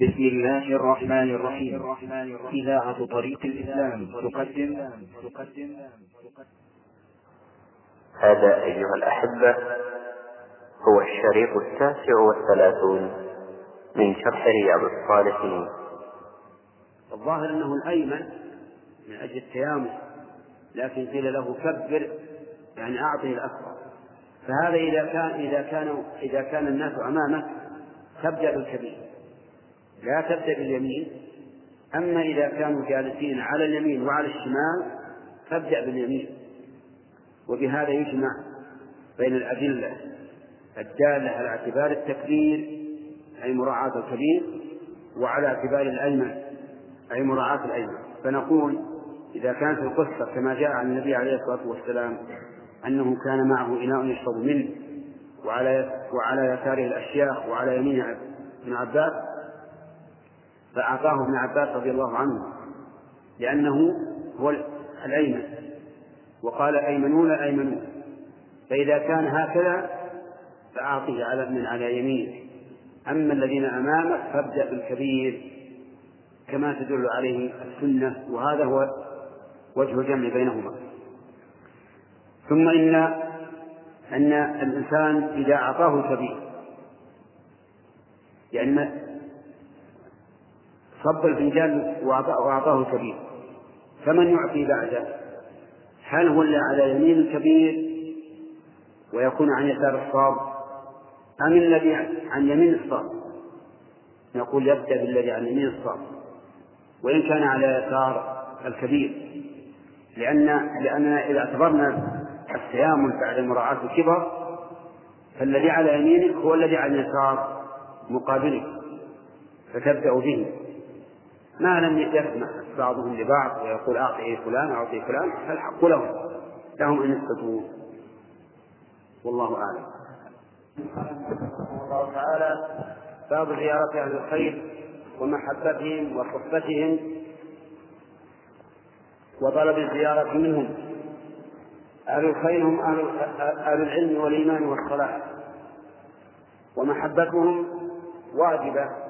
بسم الله الرحمن الرحيم. إذاعة طريق الإسلام تقدم. تقدم هذا أيها الأحبة هو الشريط التاسع والثلاثون من شرح رياض الصالحين. الظاهر أنه الأيمن من أجل التيامن لكن قيل له كبر يعني أعطه الأكبر. فهذا إذا كان إذا كان إذا كان الناس أمامك تبدأ بالكبير لا تبدأ باليمين. أما إذا كانوا جالسين على اليمين وعلى الشمال فابدأ باليمين. وبهذا يجمع بين الأدلة الدالة على اعتبار التكبير أي مراعاة الكبير وعلى اعتبار الأيمن أي مراعاة الأيمن. فنقول إذا كانت القصة كما جاء عن النبي عليه الصلاة والسلام أنه كان معه إناء يشرب منه وعلى وعلى يساره الأشياخ وعلى يمينه ابن عباس فأعطاه ابن عباس رضي الله عنه لأنه هو الأيمن. وقال أيمنون أيمنون. فإذا كان هكذا فأعطه على من على يمينه أما الذين أمامك فابدأ بالكبير كما تدل عليه السنة وهذا هو وجه الجمع بينهما. ثم إن أن الإنسان إذا أعطاه الكبير لأن صب الفنجان وأعطاه الكبير. فمن يعطي بعده؟ هل هو اللي على يمين الكبير ويكون عن يسار الصاب؟ أم الذي عن يمين الصاب؟ نقول يبدأ بالذي عن يمين الصاب. وإن كان على يسار الكبير. لأن لأننا إذا اعتبرنا التيامن بعد مراعاة الكبر فالذي على يمينك هو الذي على اليسار مقابلك فتبدأ به. ما لم يسمح بعضهم لبعض ويقول أعطي فلان أعطي فلان فالحق لهم. لهم أن يستطيعون والله أعلم. الله تعالى باب زيارة أهل الخير ومحبتهم وصحبتهم وطلب الزيارة منهم. أهل الخير هم أهل العلم والإيمان والصلاح. ومحبتهم واجبة.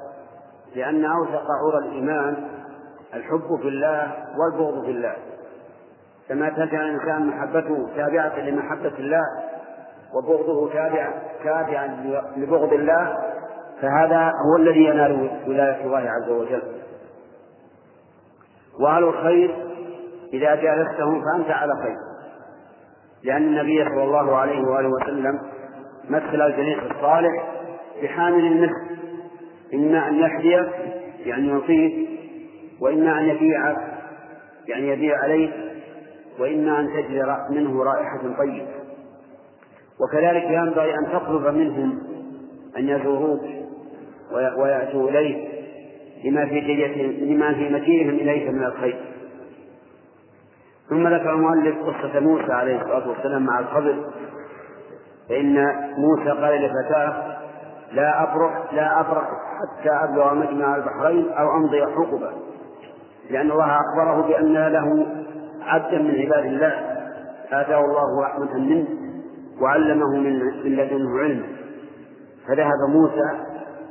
لأن أوثق عرى الإيمان الحب في الله والبغض في الله. كما تجعل الإنسان محبته تابعة لمحبة الله وبغضه تابع تابعا لبغض الله فهذا هو الذي ينال ولاية الله عز وجل. وأهل الخير إذا جالستهم فأنت على خير. لأن النبي صلى الله عليه وآله وسلم مثل الجليس الصالح بحامل المسك إما أن يحذيك يعني يعطيك وإما أن يبيعك يعني يبيع عليك وإما أن تجد منه رائحة طيبة. وكذلك ينبغي أن تطلب منهم أن يزوروك ويأتوا إليك لما في لما في مجيئهم إليك من الخير. ثم ذكر المؤلف قصة موسى عليه الصلاة والسلام مع الخضر فإن موسى قال لفتاه لا أبرح لا أبرح حتى أبلغ مجمع البحرين أو أمضي حقبة. لأن الله أخبره بأن له عبدا من عباد الله. آتاه الله رحمة منه وعلمه من لدنه علما فذهب موسى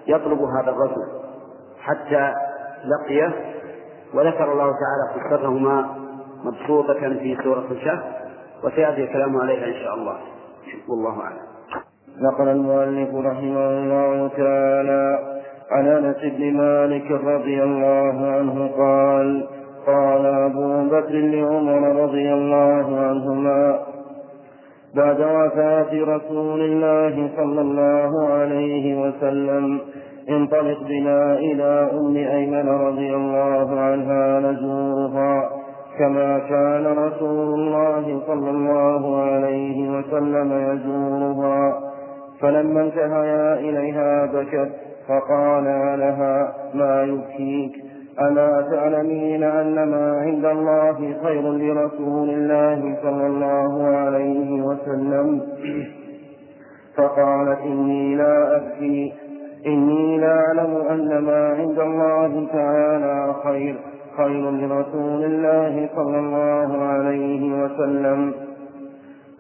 يطلب هذا الرجل حتى لقيه وذكر الله تعالى قصتهما مبسوطة في سورة الكهف وسيأتي الكلام عليها إن شاء الله. والله أعلم. نقل المؤلف رحمه الله تعالى عن أنس بن مالك رضي الله عنه قال قال أبو بكر لعمر رضي الله عنهما بعد وفاة رسول الله صلى الله عليه وسلم انطلق بنا إلى أم أيمن رضي الله عنها نزورها كما كان رسول الله صلى الله عليه وسلم يزورها فلما انتهيا إليها بكت فقال لها ما يبكيك؟ ألا تعلمين أن ما عند الله خير لرسول الله صلى الله عليه وسلم؟ فقالت إني لا أبكي. إني لا أعلم أن ما عند الله تعالى خير خير لرسول الله صلى الله عليه وسلم.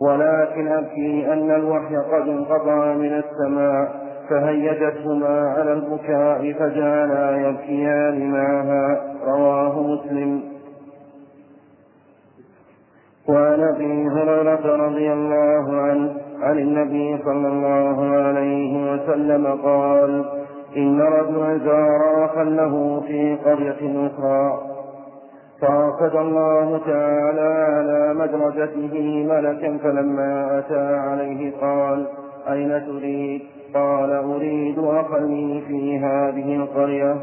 ولكن أبكي أن الوحي قد انقطع من السماء فهيجتهما على البكاء فجعلا يبكيان معها. رواه مسلم. وعن أبي هريرة رضي الله عنه عن النبي صلى الله عليه وسلم قال إن رجلا زار اخا له في قرية أخرى. فأرسل الله تعالى على مدرجته ملكا فلما أتى عليه قال أين تريد؟ قال أريد أخا لي في هذه القرية.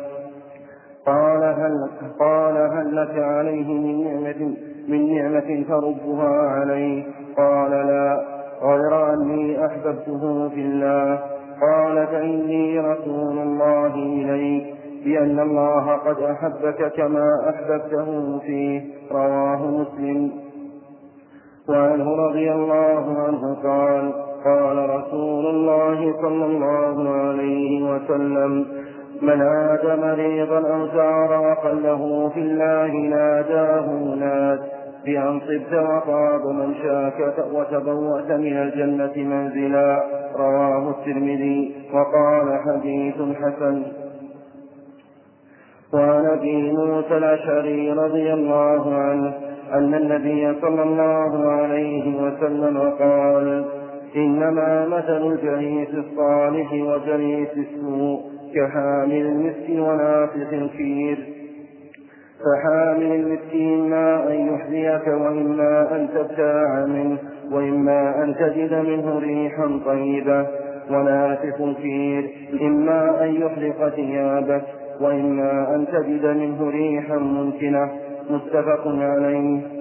قال هل قال هل لك عليه من نعمة من نعمة تردها عليه؟ قال لا غير أني أحببته في الله. قال فإني رسول الله إليك. بأن الله قد أحبك كما أحببته فيه رواه مسلم. وعنه رضي الله عنه قال قال رسول الله صلى الله عليه وسلم من عاد مريضا أو زار وقله في الله ناداه ناد بأن طبت وطاب من شاك وتبوأت من الجنة منزلا. رواه الترمذي وقال حديث حسن. وعن ابي موسى الأشعري رضي الله عنه أن النبي صلى الله عليه وسلم قال إنما مثل الجليس الصالح وجليس السوء كحامل المسك ونافخ الكير. فحامل المسك إما أن يحذيك وإما أن تبتاع منه وإما أن تجد منه ريحا طيبة ونافخ الكير. إما أن يحرق ثيابك وإما أن تجد منه ريحا ممكنة. متفق عليه.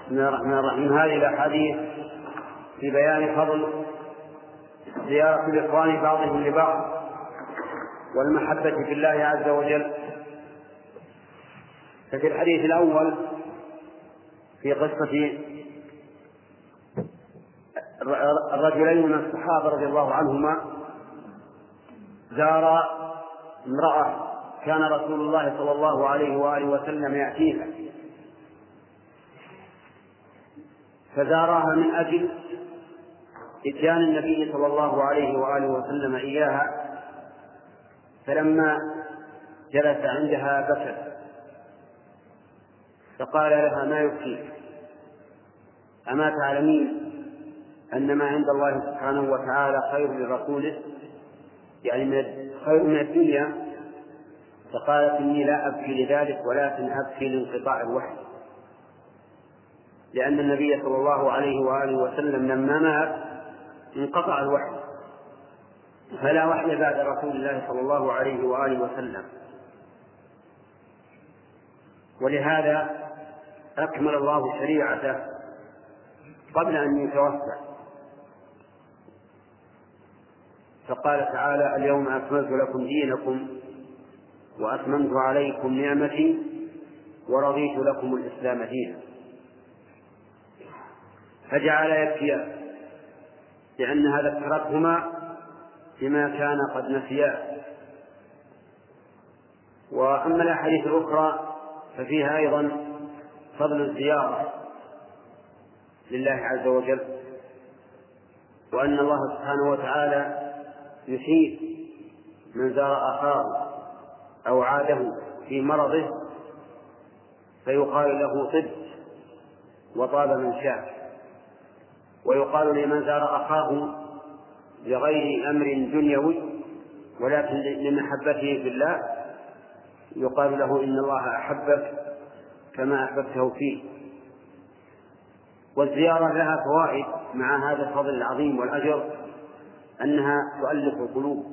بسم الله الرحمن الرحيم. هذه الأحاديث في بيان فضل زيارة الإخوان بعضهم لبعض والمحبة في الله عز وجل. ففي الحديث الأول في قصة الرجلين من الصحابة رضي الله عنهما زارا امرأة كان رسول الله صلى الله عليه وآله وسلم يأتيها. فزاراها من أجل إتيان النبي صلى الله عليه وآله وسلم إياها. فلما جلس عندها بكت. فقال لها ما يبكيك؟ أما تعلمين أن ما عند الله سبحانه وتعالى خير لرسوله يعني من خير من الدنيا فقالت إني لا أبكي لذلك ولكن أبكي لانقطاع الوحي. لأن النبي صلى الله عليه وآله وسلم لما مات انقطع الوحي فلا وحي بعد رسول الله صلى الله عليه وآله وسلم. ولهذا أكمل الله شريعته قبل أن يتوفى. فقال تعالى اليوم أكملت لكم دينكم وأتممت عليكم نعمتي ورضيت لكم الإسلام دينا. فجعل يبكيا لأنها ذكرتهما بما كان قد نسياه وأما الأحاديث الأخرى ففيها أيضا فضل الزيارة لله عز وجل وأن الله سبحانه وتعالى يثيب من زار أخاه أو عاده في مرضه فيقال له طب وطاب من شاء ويقال لمن زار أخاه لغير أمر دنيوي ولكن لمحبته في الله يقال له إن الله أحبك كما أحببته فيه. والزيارة لها فوائد مع هذا الفضل العظيم والأجر أنها تؤلف القلوب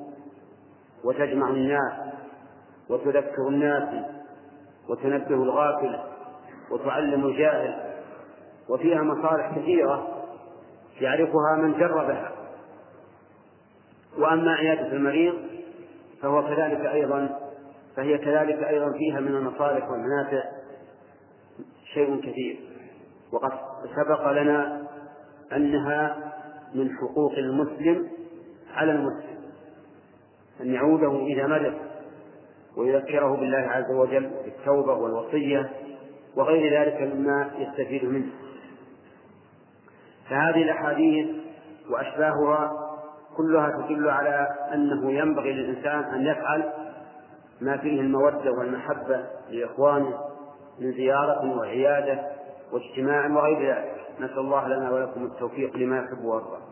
وتجمع الناس وتذكر الناس وتنبه الغافل وتعلم الجاهل وفيها مصالح كثيرة يعرفها من جربها. وأما عيادة المريض فهو كذلك أيضا فهي كذلك أيضا فيها من المصالح والمنافع شيء كثير. وقد سبق لنا أنها من حقوق المسلم على المسلم أن يعوده إذا مرض ويذكره بالله عز وجل بالتوبة والوصية وغير ذلك مما يستفيد منه. فهذه الأحاديث وأشباهها كلها تدل على أنه ينبغي للإنسان أن يفعل ما فيه المودة والمحبة لإخوانه من زيارة وعيادة واجتماع وغير ذلك. نسأل الله لنا ولكم التوفيق لما يحب ويرضى.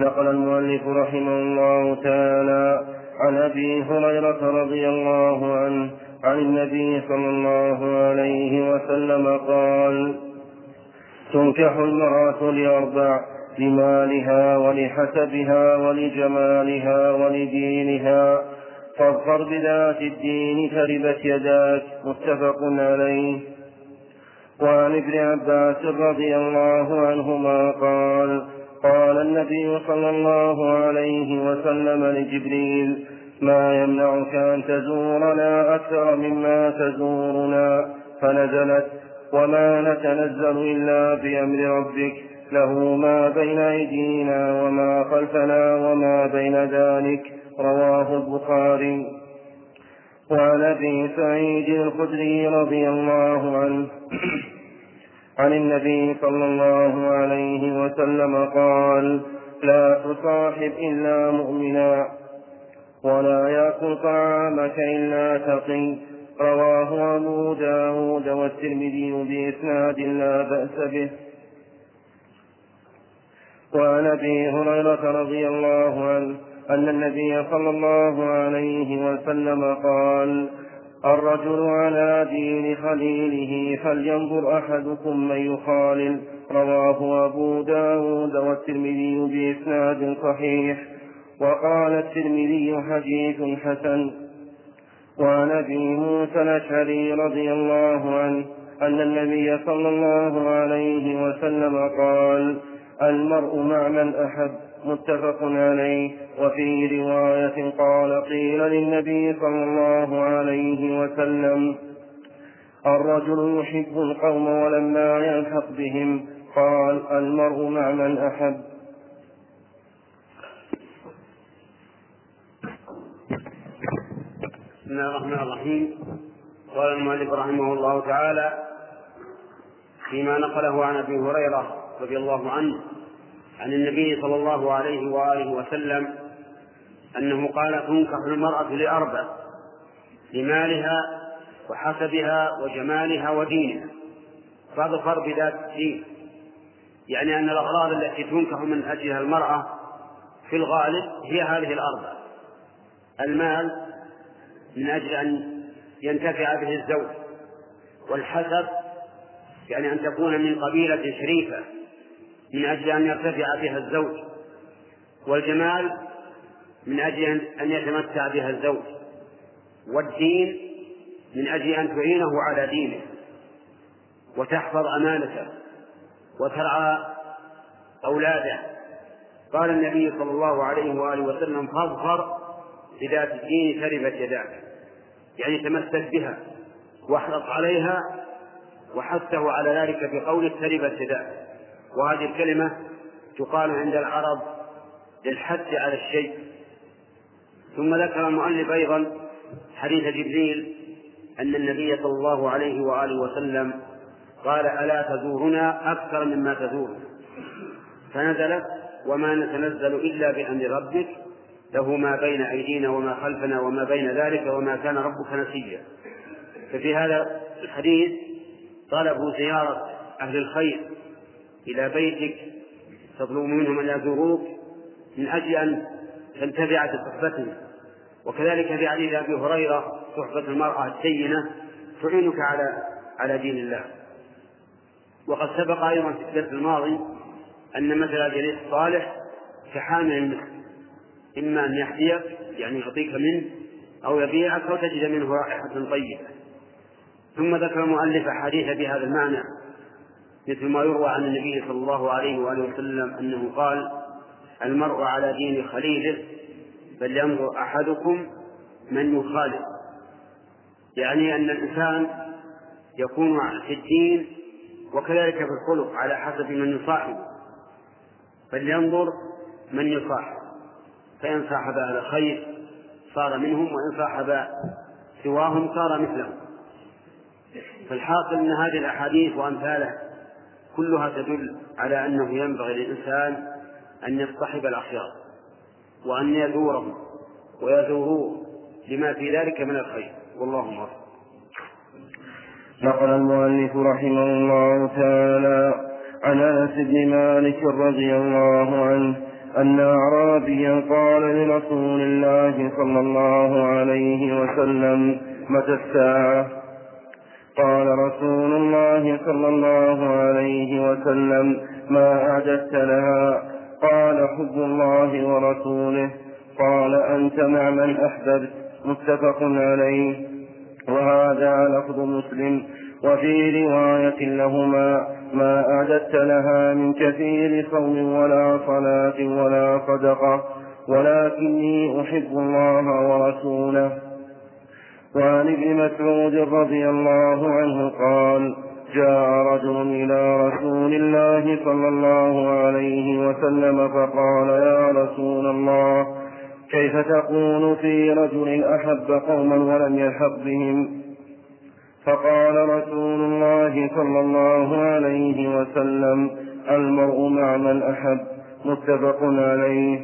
نقل المؤلف رحمه الله تعالى عن أبي هريرة رضي الله عنه عن النبي صلى الله عليه وسلم قال تنكح المرأة لأربع لمالها ولحسبها ولجمالها ولدينها فاظفر بذات الدين تربت يداك متفق عليه. وعن ابن عباس رضي الله عنهما قال قال النبي صلى الله عليه وسلم لجبريل ما يمنعك أن تزورنا أكثر مما تزورنا؟ فنزلت وما نتنزل إلا بأمر ربك له ما بين أيدينا وما خلفنا وما بين ذلك. رواه البخاري. وعن أبي سعيد الخدري رضي الله عنه عن النبي صلى الله عليه وسلم قال لا تصاحب إلا مؤمنا ولا يأكل طعامك إلا تقي. رواه أبو داود والترمذي بإسناد لا بأس به. وعن أبي هريرة رضي الله عنه أن النبي صلى الله عليه وسلم قال الرجل على دين خليله فلينظر أحدكم من يخالل. رواه أبو داود والترمذي بإسناد صحيح. وقال الترمذي حديث حسن. وعن أبي موسى الأشعري رضي الله عنه أن النبي صلى الله عليه وسلم قال المرء مع من أحب. متفق عليه. وفي رواية قال قيل للنبي صلى الله عليه وسلم الرجل يحب القوم ولما يلحق بهم. قال المرء مع من أحب. بسم الله الرحمن الرحيم. قال المؤلف رحمه الله تعالى فيما نقله عن أبي هريرة رضي الله عنه عن النبي صلى الله عليه وآله وسلم أنه قال تنكح المرأة لأربع لمالها وحسبها وجمالها ودينها. فاظفر بذات الدين. يعني أن الأغراض التي تنكح من أجلها المرأة في الغالب هي هذه الأربع. المال من أجل أن ينتفع به الزوج والحسب يعني أن تكون من قبيلة شريفة. من أجل أن يرتفع بها الزوج والجمال من أجل أن يتمتع بها الزوج والدين من أجل أن تعينه على دينه وتحفظ أمانته وترعى أولاده. قال النبي صلى الله عليه وآله وسلم فاظفر بذات الدين تربت يداك. يعني تمسك بها واحرص عليها وحثه على ذلك بقول تربت يداك. وهذه الكلمة تقال عند العرب للحث على الشيء. ثم ذكر المؤلف أيضا حديث جبريل أن النبي صلى الله عليه وآله وسلم قال ألا تزورنا أكثر مما تزورنا فنزلت وما نتنزل إلا بأمر ربك له ما بين أيدينا وما خلفنا وما بين ذلك وما كان ربك نسيا. ففي هذا الحديث طلبوا زيارة أهل الخير. إلى بيتك تطلب منهم أن يزوروك من أجل أن تنتفع بصحبتهم. وكذلك في حديث أبي هريرة صحبة المرأة السينة تعينك على على دين الله. وقد سبق أيضا في الدرس الماضي أن مثل الجليس الصالح كحامل المسك. إما أن يحذيك يعني يعطيك منه أو يبيعك أو تجد منه رائحة طيبة. ثم ذكر المؤلف أحاديث بهذا المعنى. مثل ما يروى عن النبي صلى الله عليه وآله وسلم أنه قال المرء على دين خليله فلينظر أحدكم من يخالف. يعني أن الإنسان يكون في الدين وكذلك في الخلق على حسب من يصاحب. فلينظر من يصاحب. فإن صاحب على خير صار منهم وإن صاحب سواهم صار مثلهم. فالحاصل أن هذه الأحاديث وأمثالها كلها تدل على أنه ينبغي للإنسان أن يصطحب الأخيار وأن يزورهم ويزوروه لما في ذلك من الخير. والله موفق. نقل المؤلف رحمه الله تعالى عن أنس بن مالك رضي الله عنه أن اعرابيا قال لرسول الله صلى الله عليه وسلم متى الساعة؟ قال رسول الله صلى الله عليه وسلم ما اعددت لها؟ قال حب الله ورسوله. قال أنت مع من أحببت؟ متفق عليه. وهذا لفظ مسلم. وفي رواية لهما ما أعددت لها من كثير صوم ولا صلاة ولا صدقة ولكني أحب الله ورسوله. وعن ابن مسعود رضي الله عنه قال جاء رجل إلى رسول الله صلى الله عليه وسلم فقال يا رسول الله كيف تقول في رجل أحب قوما ولم يلحق بهم؟ فقال رسول الله صلى الله عليه وسلم المرء مع من أحب متفق عليه.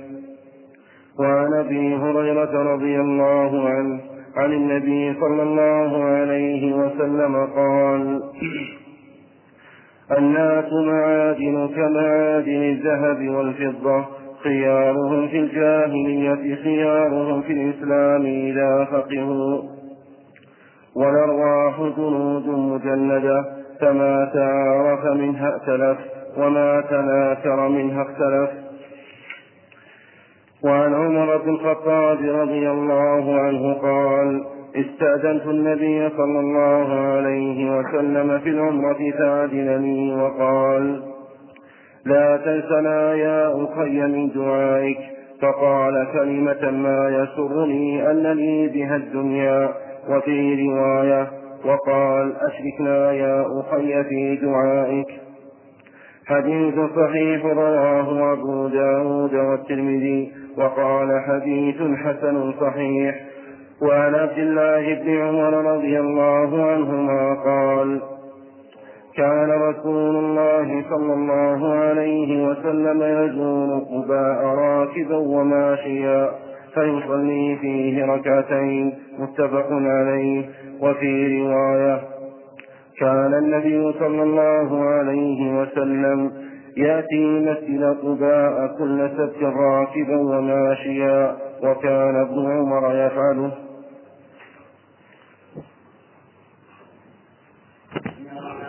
وعن أبي هريرة رضي الله عنه عن النبي صلى الله عليه وسلم قال الناس معادن كمعادن الذهب والفضة خيارهم في الجاهلية خيارهم في الإسلام إذا فقهوا. والارواح جنود مجندة فما تعارف منها ائتلف وما تناكر منها اختلف. وعن عمر بن الخطاب رضي الله عنه قال استأذنت النبي صلى الله عليه وسلم في العمرة فأذن وقال لا تنسنا يا أخي من دعائك. فقال كلمة ما يسرني أن لي بها الدنيا وفي رواية وقال أشركنا يا أخي في دعائك. حديث صحيح رواه أبو داود والترمذي وقال حديث حسن صحيح. وعن عبد الله بن عمر رضي الله عنهما قال كان رسول الله صلى الله عليه وسلم يزور قباء راكبا وماشيا فيصلي فيه ركعتين متفق عليه. وفي رواية كان النبي صلى الله عليه وسلم يأتي مسجد قباء كل سبت راكبا وماشيا وكان ابن عمر يفعله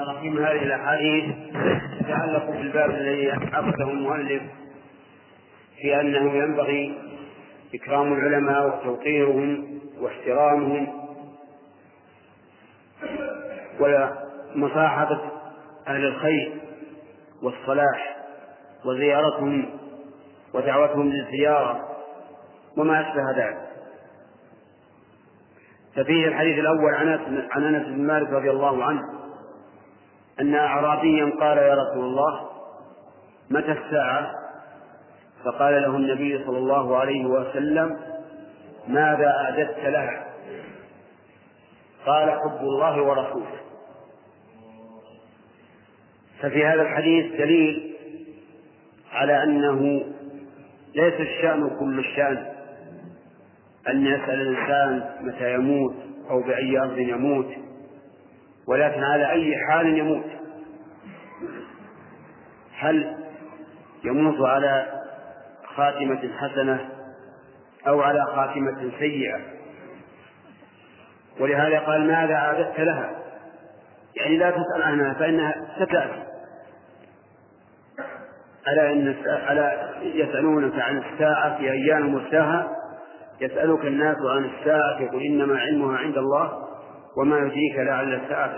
رحيم هذه الأحاديث تتعلق بالباب الذي عقده المؤلف في أنه ينبغي إكرام العلماء وتوقيرهم واحترامهم ومصاحبه أهل الخير. والصلاح وزيارتهم ودعوتهم للزيارة وما أشبه ذلك ففيه الحديث الأول عن أنس بن مالك رضي الله عنه أن أعرابيا قال يا رسول الله متى الساعة؟ فقال له النبي صلى الله عليه وسلم ماذا أعددت لها؟ قال حب الله ورسوله ففي هذا الحديث دليل على أنه ليس الشأن كل الشأن. أن يسأل الإنسان متى يموت أو بأي أرض يموت ولكن على أي حال يموت. هل يموت على خاتمة حسنة أو على خاتمة سيئة؟ ولهذا قال ماذا أعددت لها. يعني لا تسأل عنها فإنها ستأتي. ألا إن ألا يسألونك عن الساعة في أيام مرساها يسألك الناس عن الساعة يقول إنما علمها عند الله وما يدريك لعل الساعة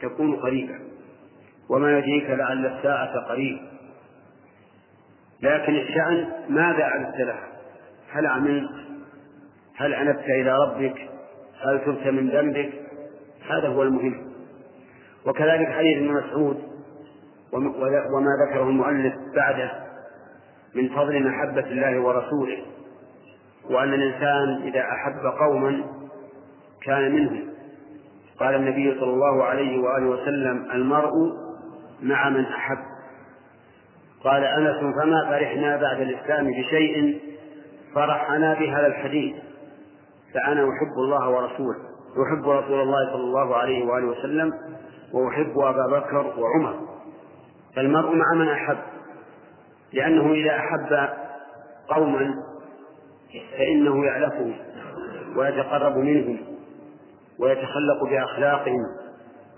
تكون قريبا وما يدريك لعل الساعة قريب. لكن الشأن ماذا أعددت لها هل عملت؟ هل عنبت إلى ربك؟ هل تبت من ذنبك؟ هذا هو المهم. وكذلك حديث ابن مسعود وما ذكره المؤلف بعده من فضل محبة الله ورسوله وأن الإنسان إذا أحب قوما كان منهم. قال النبي صلى الله عليه وآله وسلم المرء مع من أحب. قال أنس فما فرحنا بعد الإسلام بشيء فرحنا بهذا الحديث فأنا أحب الله ورسوله. أحب رسول الله صلى الله عليه وآله وسلم وأحب أبا بكر وعمر. فالمرء مع من أحب لأنه إذا أحب قوما فإنه يعلفهم ويتقرب منهم ويتخلق بأخلاقهم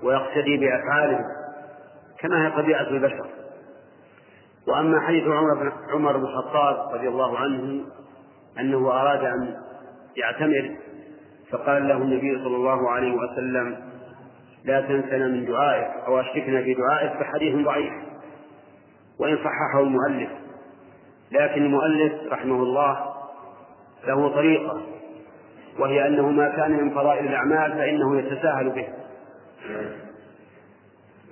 ويقتدي بأفعالهم كما هي طبيعة البشر. وأما حديث عمر بن عمر بن الخطاب رضي الله عنه أنه أراد أن يعتمر فقال له النبي صلى الله عليه وسلم لا تنسنا من دعائك أو أشركنا في دعائك فحديث ضعيف وإن صححه المؤلف. لكن المؤلف رحمه الله له طريقة وهي أنه ما كان من فضائل الأعمال فإنه يتساهل به.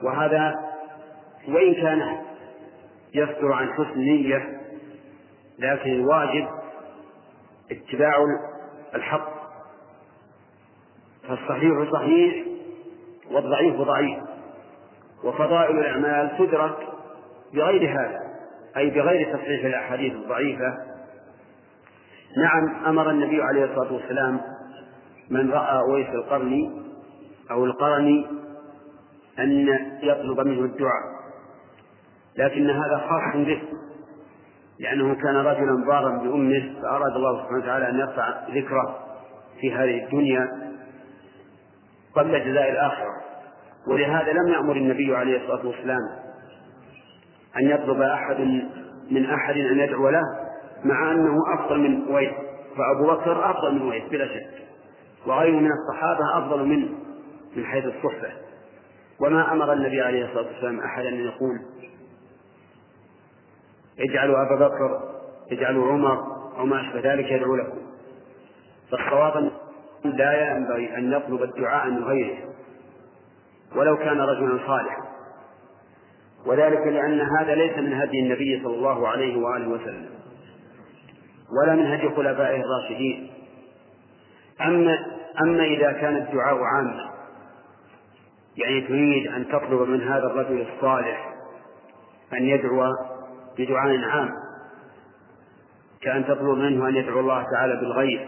وهذا وإن كان يصدر عن حسن نية لكن الواجب اتباع الحق. فالصحيح صحيح والضعيف ضعيف. وفضائل الأعمال تدرك بغير هذا أي بغير تصحيح الأحاديث الضعيفة. نعم أمر النبي عليه الصلاة والسلام من رأى أويس القرن أو القرن أن يطلب منه الدعاء. لكن هذا خاص به لأنه كان رجلا ضارا بأمه فأراد الله سبحانه وتعالى أن يرفع ذكره في هذه الدنيا. قبل جزاء الآخرة. ولهذا لم يأمر النبي عليه الصلاة والسلام أن يطلب أحد من أحد أن يدعو له مع أنه أفضل من ويس فأبو بكر أفضل من ويس بلا شك. وغيره من الصحابة أفضل منه من حيث الصحبة. وما أمر النبي عليه الصلاة والسلام أحدا أن يقول اجعلوا أبا بكر اجعلوا عمر أو ما أشبه ذلك يدعو لكم. فالصواب لا ينبغي أن يطلب الدعاء من غيره ولو كان رجلا صالحا. وذلك لأن هذا ليس من هدي النبي صلى الله عليه وآله وسلم ولا من هدي خلفائه الراشدين. أما أما إذا كان الدعاء عاما يعني تريد أن تطلب من هذا الرجل الصالح أن يدعو بدعاء عام كأن تطلب منه أن يدعو الله تعالى بالغيث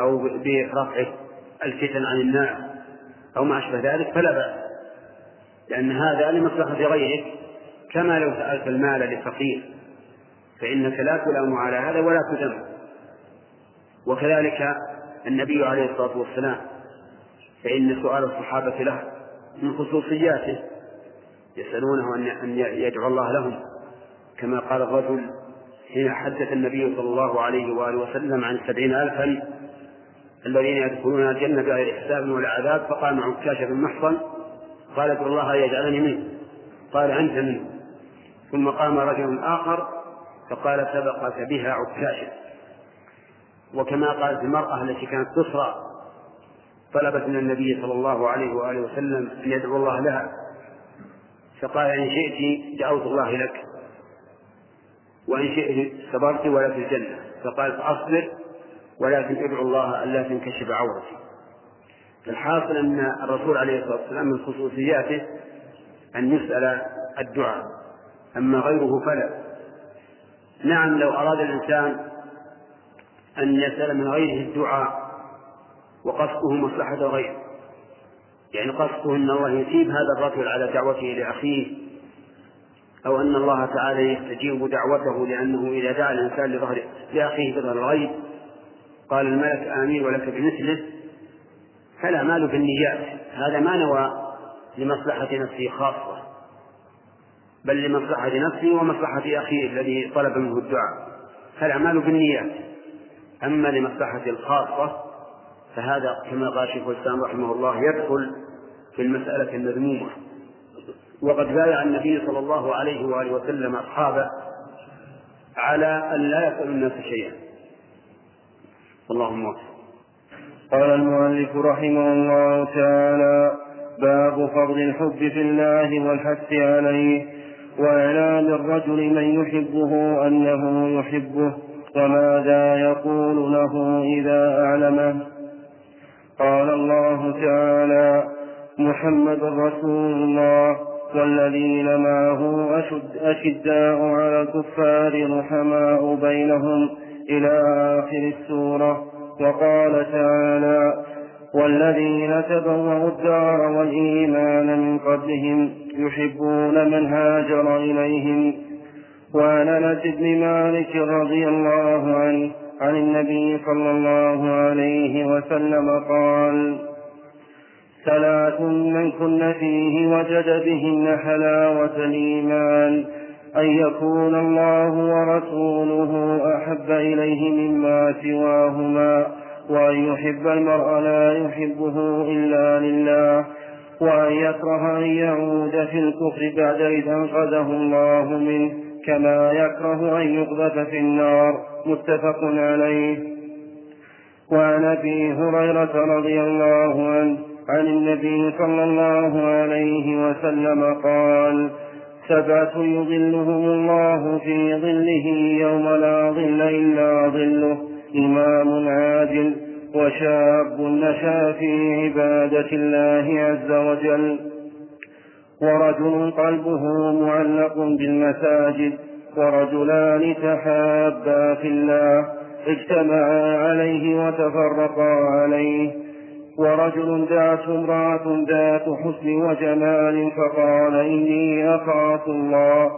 أو برفع الفتن عن الناس أو ما أشبه ذلك فلا بأس. لأن هذا لمصلحة غيرك. كما لو سألت المال لفقير فإنك لا تلام على هذا ولا تذم وكذلك النبي عليه الصلاة والسلام فإن سؤال الصحابة له من خصوصياته يسألونه أن يدعو الله لهم. كما قال الرجل حين حدث النبي صلى الله عليه وآله وسلم عن سبعين ألفا الذين يدخلون الجنة بغير حساب ولا عذاب فقام عكاشة بن محصن قال ادعو الله أن يجعلني منه. قال أنت منه. ثم قام رجل آخر فقال سبقك بها عكاشة وكما قالت المرأة التي كانت تصرع طلبت من النبي صلى الله عليه وآله وسلم أن يدعو الله لها. فقال إن شئت دعوت الله لك وإن شئت صبرت ولا في الجنة. فقال فأصبر ولكن ادعو الله ألا تنكشف عورتي. الحاصل أن الرسول عليه الصلاة والسلام من خصوصياته أن يسأل الدعاء أما غيره فلا. نعم لو أراد الإنسان أن يسأل من غيره الدعاء وقصده مصلحة غيره يعني قصده أن الله يثيب هذا الرجل على دعوته لأخيه أو أن الله تعالى يستجيب دعوته لأنه إذا دعا الإنسان لظهر لأخيه بظهر الغيب قال الملك آمين ولك بمثله فلا مال بالنيات هذا ما نوى لمصلحة نفسه خاصة بل لمصلحة نفسه ومصلحة أخيه الذي طلب منه الدعاء فالأعمال بالنيات. أما لمصلحة الخاصة فهذا كما قال شيخ الإسلام رحمه الله يدخل في المسألة المذمومة. وقد بايع النبي صلى الله عليه وآله وسلم أصحابه على أن لا يسألوا الناس شيئا. اللهم قال المؤلف رحمه الله تعالى باب فضل الحب في الله والحث عليه وإعلام الرجل من يحبه أنه يحبه وماذا يقول له إذا أعلمه؟ قال الله تعالى محمد رسول الله والذين معه أشد أشداء على الكفار رحماء بينهم إلى آخر السورة وقال تعالى والذين تبوأوا الدار والإيمان من قبلهم يحبون من هاجر إليهم. وعن أنس بن مالك رضي الله عنه عن النبي صلى الله عليه وسلم قال ثلاث من كن فيه وجد بهن حلاوة الإيمان أن يكون الله ورسوله أحب إليه مما سواهما وأن يحب المرء لا يحبه إلا لله وأن يكره أن يعود في الكفر بعد إذ أنقذه الله منه كما يكره أن يقذف في النار. متفق عليه. وعن أبي هريرة رضي الله عنه عن النبي صلى الله عليه وسلم قال سبعة يظلهم الله في ظله يوم لا ظل إلا ظله إمام عادل وشاب نشأ في عبادة الله عز وجل. ورجل قلبه معلق بالمساجد ورجلان تحابا في الله اجتمعا عليه وتفرقا عليه. ورجل دعته امرأة ذات حسن وجمال فقال إني أخاف الله.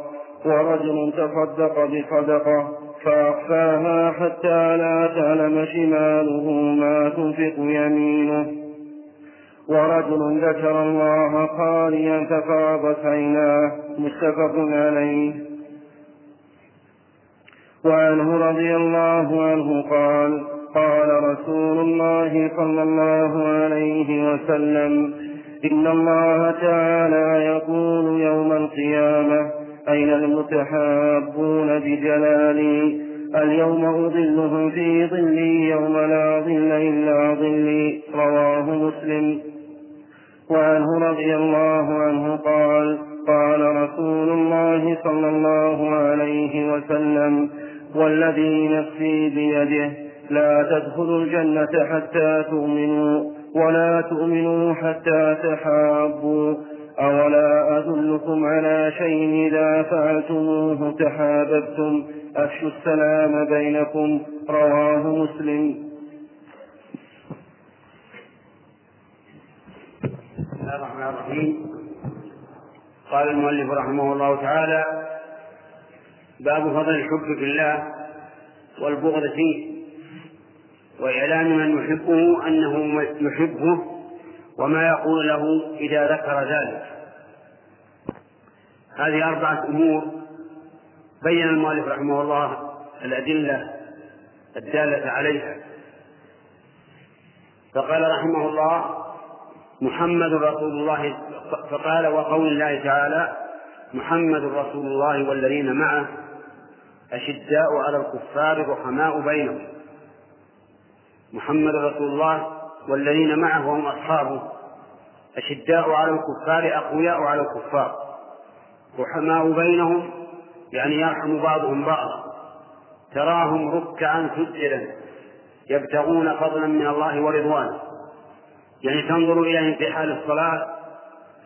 ورجل تصدق بصدقة فأخفاها حتى لا تعلم شماله ما تنفق يمينه. ورجل ذكر الله خاليا ففاضت عيناه. متفق عليه. وعنه رضي الله عنه قال قال رسول الله صلى الله عليه وسلم إن الله تعالى يقول يوم القيامة أين المتحابون بجلالي؟ اليوم أظلهم في ظلي يوم لا ظل إلا ظلي رواه مسلم. وعنه رضي الله عنه قال قال رسول الله صلى الله عليه وسلم والذي نفسي بيده لا تدخلوا الجنة حتى تؤمنوا ولا تؤمنوا حتى تحابوا أولا أدلكم على شيء إذا فعلتموه تحاببتم؟ أفشوا السلام بينكم رواه مسلم. بسم الله الرحمن الرحيم. قال المؤلف رحمه الله تعالى باب فضل الحب في الله والبغض فيه. وإعلان من يحبه أنه يحبه وما يقول له إذا ذكر ذلك. هذه أربعة أمور. بين المؤلف رحمه الله الأدلة الدالة عليها. فقال رحمه الله محمد رسول الله فقال وقول الله تعالى محمد رسول الله والذين معه أشداء على الكفار رحماء بينهم. محمد رسول الله والذين معه وهم أصحابه. أشداء على الكفار أقوياء على الكفار. رحماء بينهم يعني يرحم بعضهم بعضا. تراهم ركعا سجدا يبتغون فضلا من الله ورضوانه. يعني تنظر إليهم في حال الصلاة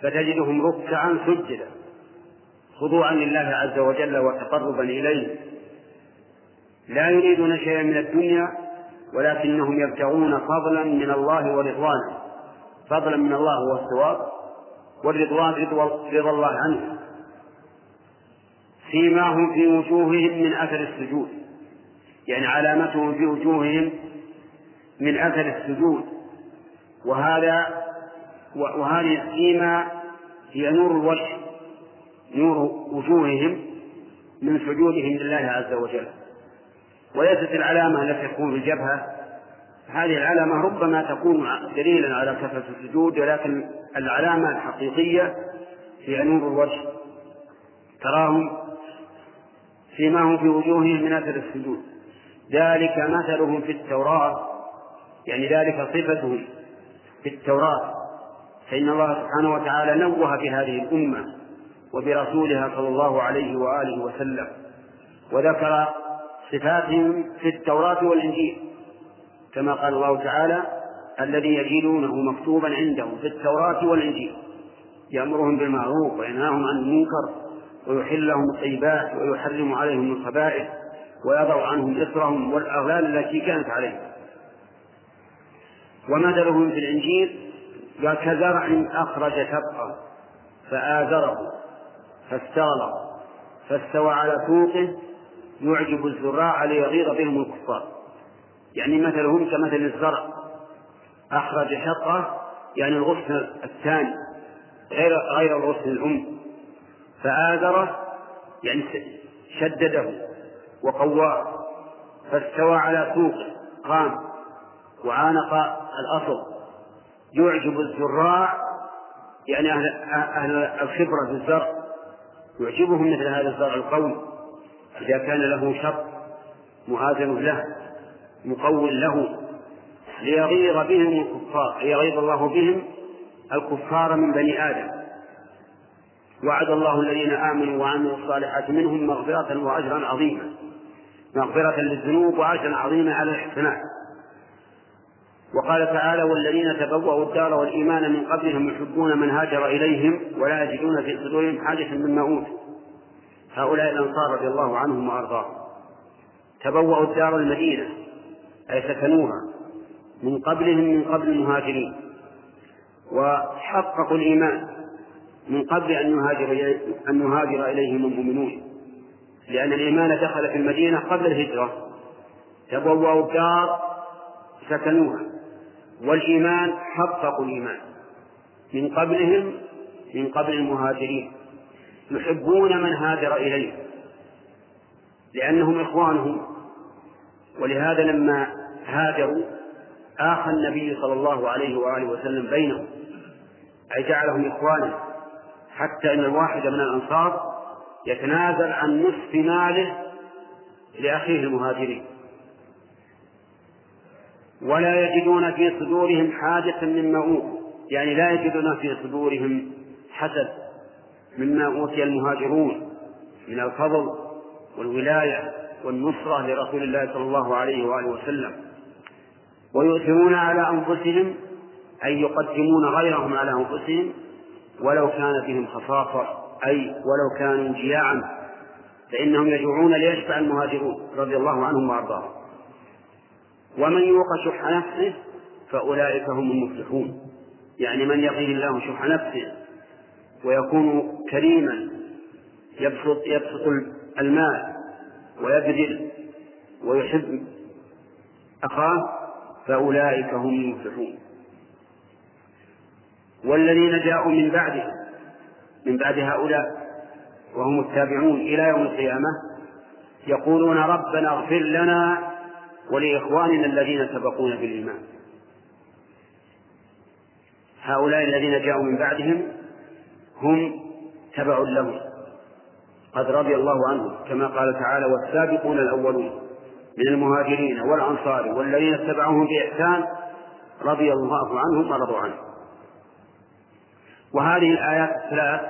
فتجدهم ركعا سجدا خضوعا لله عز وجل وتقربا إليه. لا يريدون شيئا من الدنيا ولكنهم يبتغون فضلا من الله ورضوانه. فضلا من الله هو الثواب والرضوان رضا الله عنه. فيما هم في وجوههم من أثر السجود. يعني علامتهم في وجوههم من أثر السجود. وهذا وهذه السيما هي نور الوجه نور وجوههم من سجودهم لله عز وجل. وليست العلامة التي تكون في الجبهة. هذه العلامة ربما تكون دليلا على كثرة السجود ولكن العلامة الحقيقية هي نور الوجه تراهم فيما هم في وجوههم من أثر السجود. ذلك مثلهم في التوراة يعني ذلك صفتهم في التوراة. فإن الله سبحانه وتعالى نوه في هذه الأمة وبرسولها صلى الله عليه وآله وسلم وذكر صفاتهم في التوراة والإنجيل. كما قال الله تعالى الذي يجدونه مكتوبا عندهم في التوراة والإنجيل. يأمرهم بالمعروف وينهاهم عن المنكر ويحل لهم الطيبات ويحرم عليهم الخبائث ويضع عنهم إصرهم والأغلال التي كانت عليهم. ومثلهم في الإنجيل؟ كزرع أخرج شطأه فآزره فاستغلظ فاستوى على سوقه يعجب الزراع ليغيظ بهم الكفار. يعني مثلهم كمثل الزرع. أخرج شطأه يعني الغصن الثاني غير غير الغصن الأم. فآزره يعني شدده وقواه. فاستوى على سوقه قام وعانق الأصل. يعجب الزراع يعني أهل, أهل الخبرة في الزرع. يعجبهم مثل هذا الزرع القوي. إذا كان له شط مؤازن له مقول له ليغيظ بهم الكفار ليغيظ الله بهم الكفار من بني آدم. وعد الله الذين آمنوا وعملوا الصالحات منهم مغفرة وأجرا عظيما. مغفرة للذنوب وأجرا عظيما على الإحسانات وقال تعالى والذين تبوأوا الدار والإيمان من قبلهم يحبون من هاجر إليهم ولا يجدون في صدورهم حاجة مما أوتوا. هؤلاء الأنصار رضي الله عنهم وأرضاهم. تبوأوا الدار المدينة أي سكنوها من قبلهم من قبل المهاجرين. وحققوا الإيمان من قبل أن يهاجر أن يهاجر إليهم المؤمنون. لأن الإيمان دخل في المدينة قبل الهجرة. تبوأوا الدار سكنوها. والإيمان حققوا الإيمان. من قبلهم من قبل المهاجرين. يحبون من هاجر إليهم لأنهم إخوانهم. ولهذا لما هاجروا آخى النبي صلى الله عليه وآله وسلم بينهم أي جعلهم إخوانا حتى أن الواحد من الأنصار يتنازل عن نصف ماله لأخيه المهاجرين. ولا يجدون في صدورهم حاجة مما أوتوا يعني لا يجدون في صدورهم حسد. مما أوتي المهاجرون من الفضل والولاية والنصرة لرسول الله صلى الله عليه وآله وسلم. ويؤثرون على أنفسهم أي يقدمون غيرهم على أنفسهم ولو كان بهم خصاصة أي ولو كانوا جياعا. فإنهم يجوعون ليشفع المهاجرون رضي الله عنهم وأرضاهم. ومن يوق شح نفسه فأولئك هم المفلحون. يعني من يقيه الله شح نفسه ويكون كريما يبسط يبسط المال ويبذل ويحب أخاه فأولئك هم المفلحون. والذين جاءوا من بعدهم من بعد هؤلاء وهم التابعون إلى يوم القيامة يقولون ربنا اغفر لنا ولإخواننا الذين سبقونا بالإيمان. هؤلاء الذين جاءوا من بعدهم هم تبع لهم قد رضي الله عنهم كما قال تعالى والسابقون الأولون من المهاجرين والأنصار والذين اتبعوهم بإحسان رضي الله عنهم ورضوا عنه. وهذه الآيات الثلاث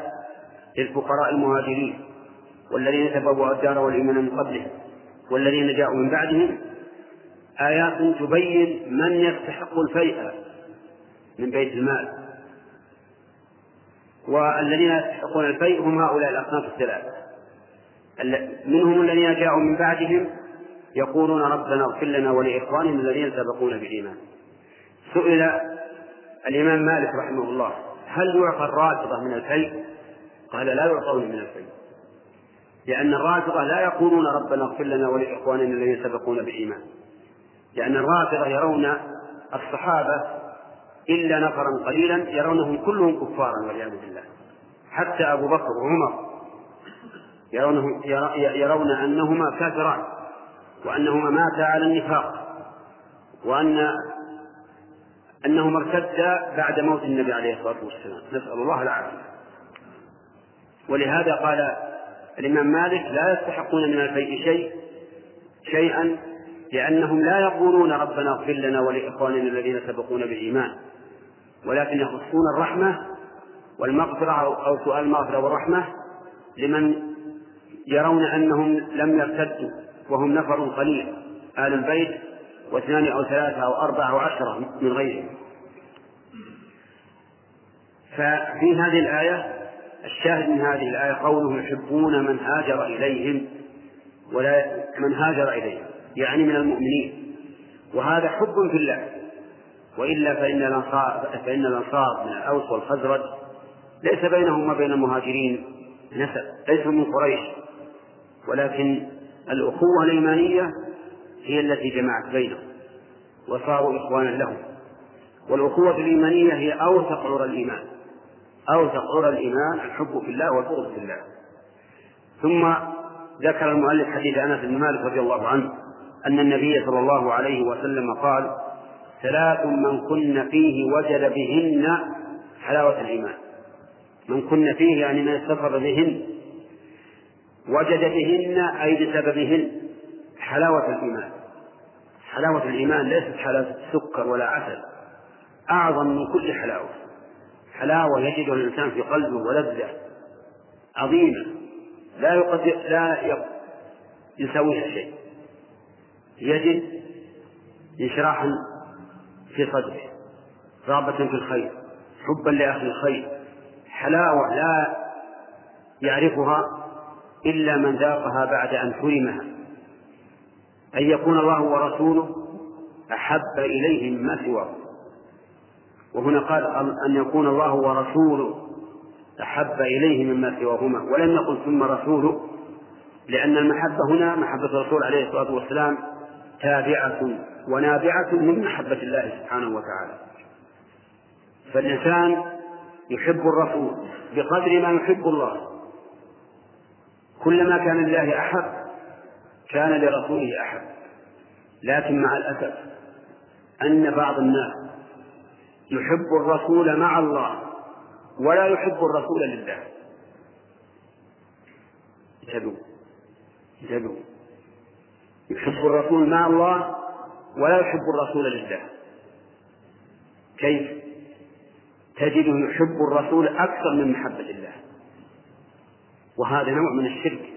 للفقراء المهاجرين والذين تبوأوا الدار والإيمان من قبلهم والذين جاءوا من بعدهم آيات تبين من يستحق الفيء من بيت المال. والذين يستحقون الفيء هم هؤلاء الأصناف الثلاثة منهم الذين جاءوا من بعدهم يقولون ربنا اغفر لنا ولإخواننا الذين سبقونا بالإيمان. سئل الإمام مالك رحمه الله هل يعطى الرافضة من الفيء؟ قال لا يعطون من الفيء. لأن الرافضة لا يقولون ربنا اغفر لنا ولإخواننا الذين سبقونا بالإيمان. لأن الرافضة يرون الصحابة إلا نفرا قليلا يرونهم كلهم كفارا والعياذ بالله. حتى أبو بكر وعمر يرونه يرون أنهما كافران وأنهما ماتا على النفاق وأن أنهما ارتدا بعد موت النبي عليه الصلاة والسلام. نسأل الله العافية. ولهذا قال الإمام مالك لا يستحقون من الفيء شيء شيئا لأنهم لا يقولون ربنا اغفر لنا ولإخواننا الذين سبقونا بالإيمان. ولكن يخصون الرحمة والمغفرة أو سؤال المغفرة والرحمة لمن يرون أنهم لم يرتدوا وهم نفر قليل. آل البيت واثنان أو ثلاثة أو أربعة أو عشرة من غيرهم. ففي هذه الآية الشاهد من هذه الآية قوله يحبون من هاجر إليهم ولا من هاجر إليهم يعني من المؤمنين. وهذا حب في الله. وإلا فإن الأنصار فإن الأنصار من الأوس والخزرج ليس بينهم وبين المهاجرين نسب ليسوا من قريش. ولكن الأخوة الإيمانية هي التي جمعت بينهم وصاروا إخوانا لهم. والأخوة الإيمانية هي أوثق عرى الإيمان. أوثق عرى الإيمان الحب في الله والبغض في الله. ثم ذكر المؤلف حديث أنس بن مالك رضي الله عنه أن النبي صلى الله عليه وسلم قال ثلاث من كن فيه وجد بهن حلاوة الإيمان. من كن فيه يعني من استفر بهن. وجد بهن أي بسببهن حلاوة الإيمان. حلاوة الإيمان ليست حلاوة السكر ولا عسل. أعظم من كل حلاوة. حلاوة يجدها الإنسان في قلبه ولذة عظيمة. لا يقدر لا يساويها شيء. يجد انشراحا في صدره رغبة في الخير حبا لأهل الخير حلاوة لا يعرفها إلا من ذاقها بعد أن حرمها. أن يكون الله ورسوله أحب إليه مما سواه. وهنا قال أن يكون الله ورسوله أحب إليه مما سواهما. ولم يقل ثم رسوله لأن المحبة هنا محبة الرسول عليه الصلاة والسلام تابعة ونابعة من محبة الله سبحانه وتعالى. فالإنسان يحب الرسول بقدر ما يحب الله. كلما كان لله أحب كان لرسوله أحب. لكن مع الأسف أن بعض الناس يحب الرسول مع الله ولا يحب الرسول لله. انتبهوا. انتبهوا. يحب الرسول مع الله ولا يحب الرسول لله. كيف؟ تجده يحب الرسول أكثر من محبة الله. وهذا نوع من الشرك.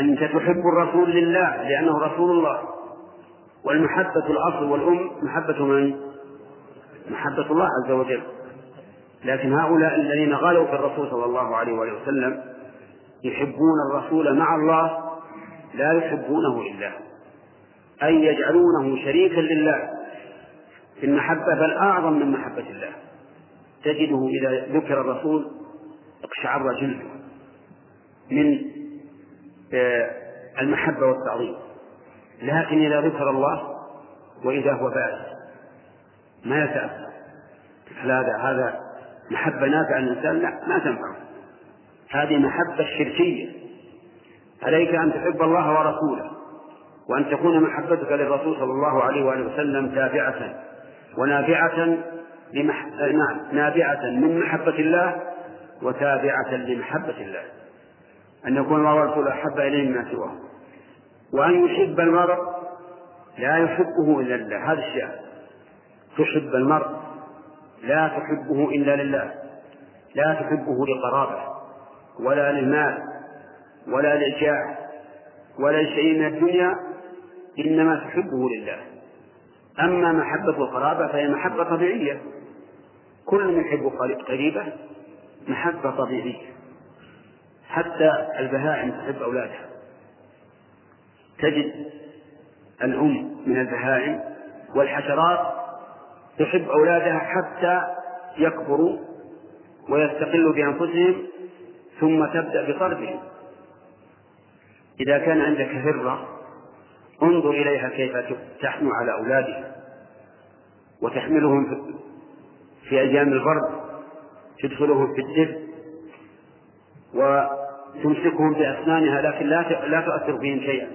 أنت تحب الرسول لله لأنه رسول الله. والمحبة الأصل والأم محبة من؟ محبة الله عز وجل. لكن هؤلاء الذين غلوا في الرسول صلى الله عليه وآله وسلم يحبون الرسول مع الله لا يحبونه لله أي يجعلونه شريكا لله. في المحبة بل أعظم من محبة الله. تجده إذا ذكر الرسول اقشعر جلده من آه، المحبة والتعظيم. لكن إذا ذكر الله وإذا هو بارد ما يتأثر. هذا هذا محبة نافعة للإنسان؟ لا ما تنفعه. هذه محبة شركية. عليك أن تحب الله ورسوله وأن تكون محبتك للرسول صلى الله عليه وآله وسلم تابعة ونافعة لمح... نعم نابعة من محبة الله وتابعة لمحبة الله. أن يكون الله ورسوله أحب إليه مما سواه وأن يحب المرء لا يحبه إلا لله. هذا الشيء. تحب المرء لا تحبه إلا لله. لا تحبه لقرابة ولا للمال. ولا للجاه ولا لشيء من الدنيا إنما تحبه لله. أما محبة القرابة فهي محبة طبيعية. كل من يحب قريبه محبة طبيعية. حتى البهائم تحب أولادها. تجد الأم من البهائم والحشرات تحب أولادها حتى يكبروا ويستقلوا بأنفسهم ثم تبدأ بطردهم إذا كان عندك هرة انظر إليها كيف تحنو على أولادها وتحملهم في أيام البرد تدخلهم في الدب وتمسكهم بأسنانها لكن لا لا تؤثر فيهم شيئا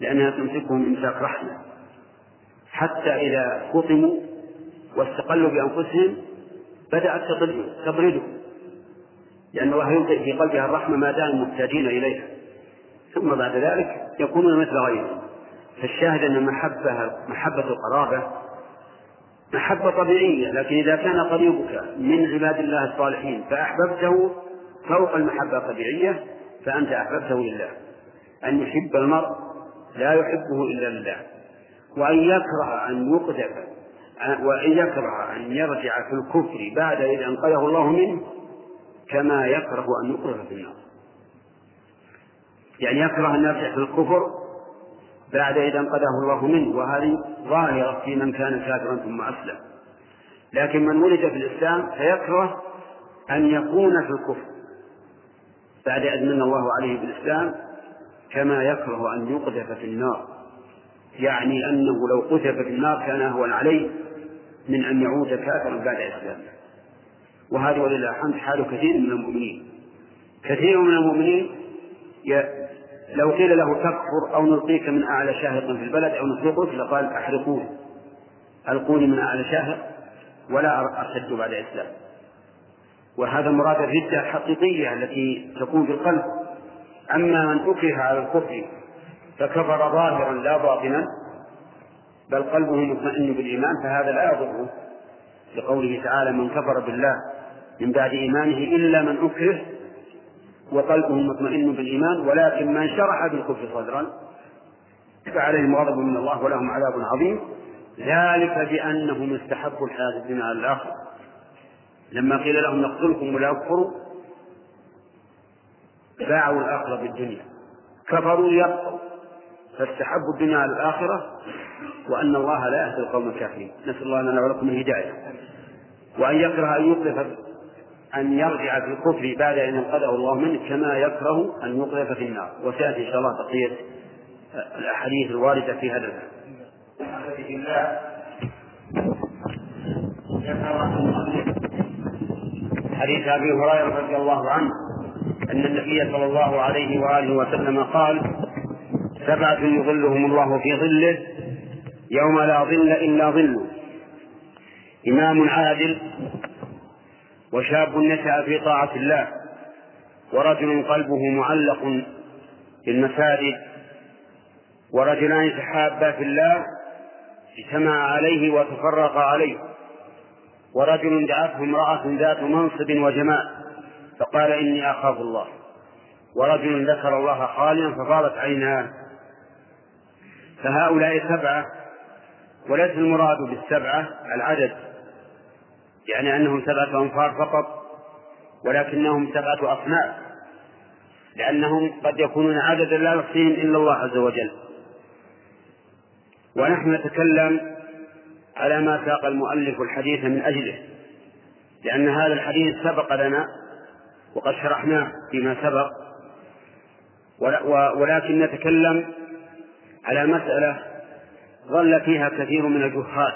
لأنها تمسكهم إمساك رحمة. حتى إذا فطموا واستقلوا بأنفسهم بدأت تطردهم لأن الله يلقي في قلبها الرحمة ما دام محتاجين إليها. ثم بعد ذلك يكونون مثل غيرهم فالشاهد أن محبة محبة القرابة محبة طبيعية لكن إذا كان قريبك من عباد الله الصالحين فأحببته فوق المحبة الطبيعية فأنت أحببته لله. أن يحب المرء لا يحبه إلا لله. وأن يكره أن يقذف وإن يكره أن يرجع في الكفر بعد إذا أنقذه الله منه كما يكره أن يقذف في النار. يعني يكره أن يرجع في الكفر بعد إذا أنقذه الله منه وهذه ظاهرة في من كان كافرا ثم أسلم. لكن من ولد في الإسلام فيكره أن يكون في الكفر بعد أن من الله عليه بالإسلام كما يكره أن يقذف في النار. يعني أنه لو قذف في النار كان أهون عليه من أن يعود كافرا بعد إسلامه. وهذا ولله الحمد حال كثير من المؤمنين. كثير من المؤمنين. لو قيل له تكفر أو نلقيك من أعلى شاهق في البلد أو نطلقك لقال أحرقوني ألقوني من أعلى شاهق ولا أرتد بعد إسلام وهذا مراد الردة الحقيقية التي تكون في القلب. أما من أكره على الكفر فكفر ظاهرا لا باطنا بل قلبه مطمئن بالإيمان فهذا لا يضره. لقوله تعالى من كفر بالله من بعد إيمانه إلا من أكره وقلبه مطمئن بالإيمان ولكن من شرح بالكفر صدرا فعليهم غضب من الله ولهم عذاب عظيم. ذلك بأنهم استحبوا الحياة الدنيا على الآخرة لما قيل لهم نقتلكم ولا يكفروا باعوا الآخرة بالدنيا. كفروا يكفروا فاستحبوا الدنيا على الآخرة وأن الله لا يهدي القوم الكافرين. نسأل الله لنا ولكم الهداية. وأن يكره أن يقذف أن يرجع في الكفر بعد أن انقذه الله منه كما يكره أن يقذف في النار. وسيأتي إن شاء الله بقية الأحاديث الواردة في هذا حديث أبي هريرة رضي الله عنه أن النبي صلى الله عليه وآله وسلم قال سبعة يظلهم الله في ظله يوم لا ظل إلا ظله. إمام عادل وشاب نشأ في طاعة الله ورجل قلبه معلق بالمساجد ورجلان تحابا في الله اجتمعا عليه وتفرقا عليه. ورجل دعته امرأة ذات منصب وجمال فقال إني أخاف الله. ورجل ذكر الله خاليا ففاضت عيناه. فهؤلاء سبعة وليس المراد بالسبعة العدد يعني أنهم سبعة أنفار فقط ولكنهم سبعة أصناف لأنهم قد يكونون عددا لا يحصيهم إلا الله عز وجل. ونحن نتكلم على ما ساق المؤلف الحديث من أجله لأن هذا الحديث سبق لنا وقد شرحناه فيما سبق ولكن نتكلم على مسألة ظل فيها كثير من الجهال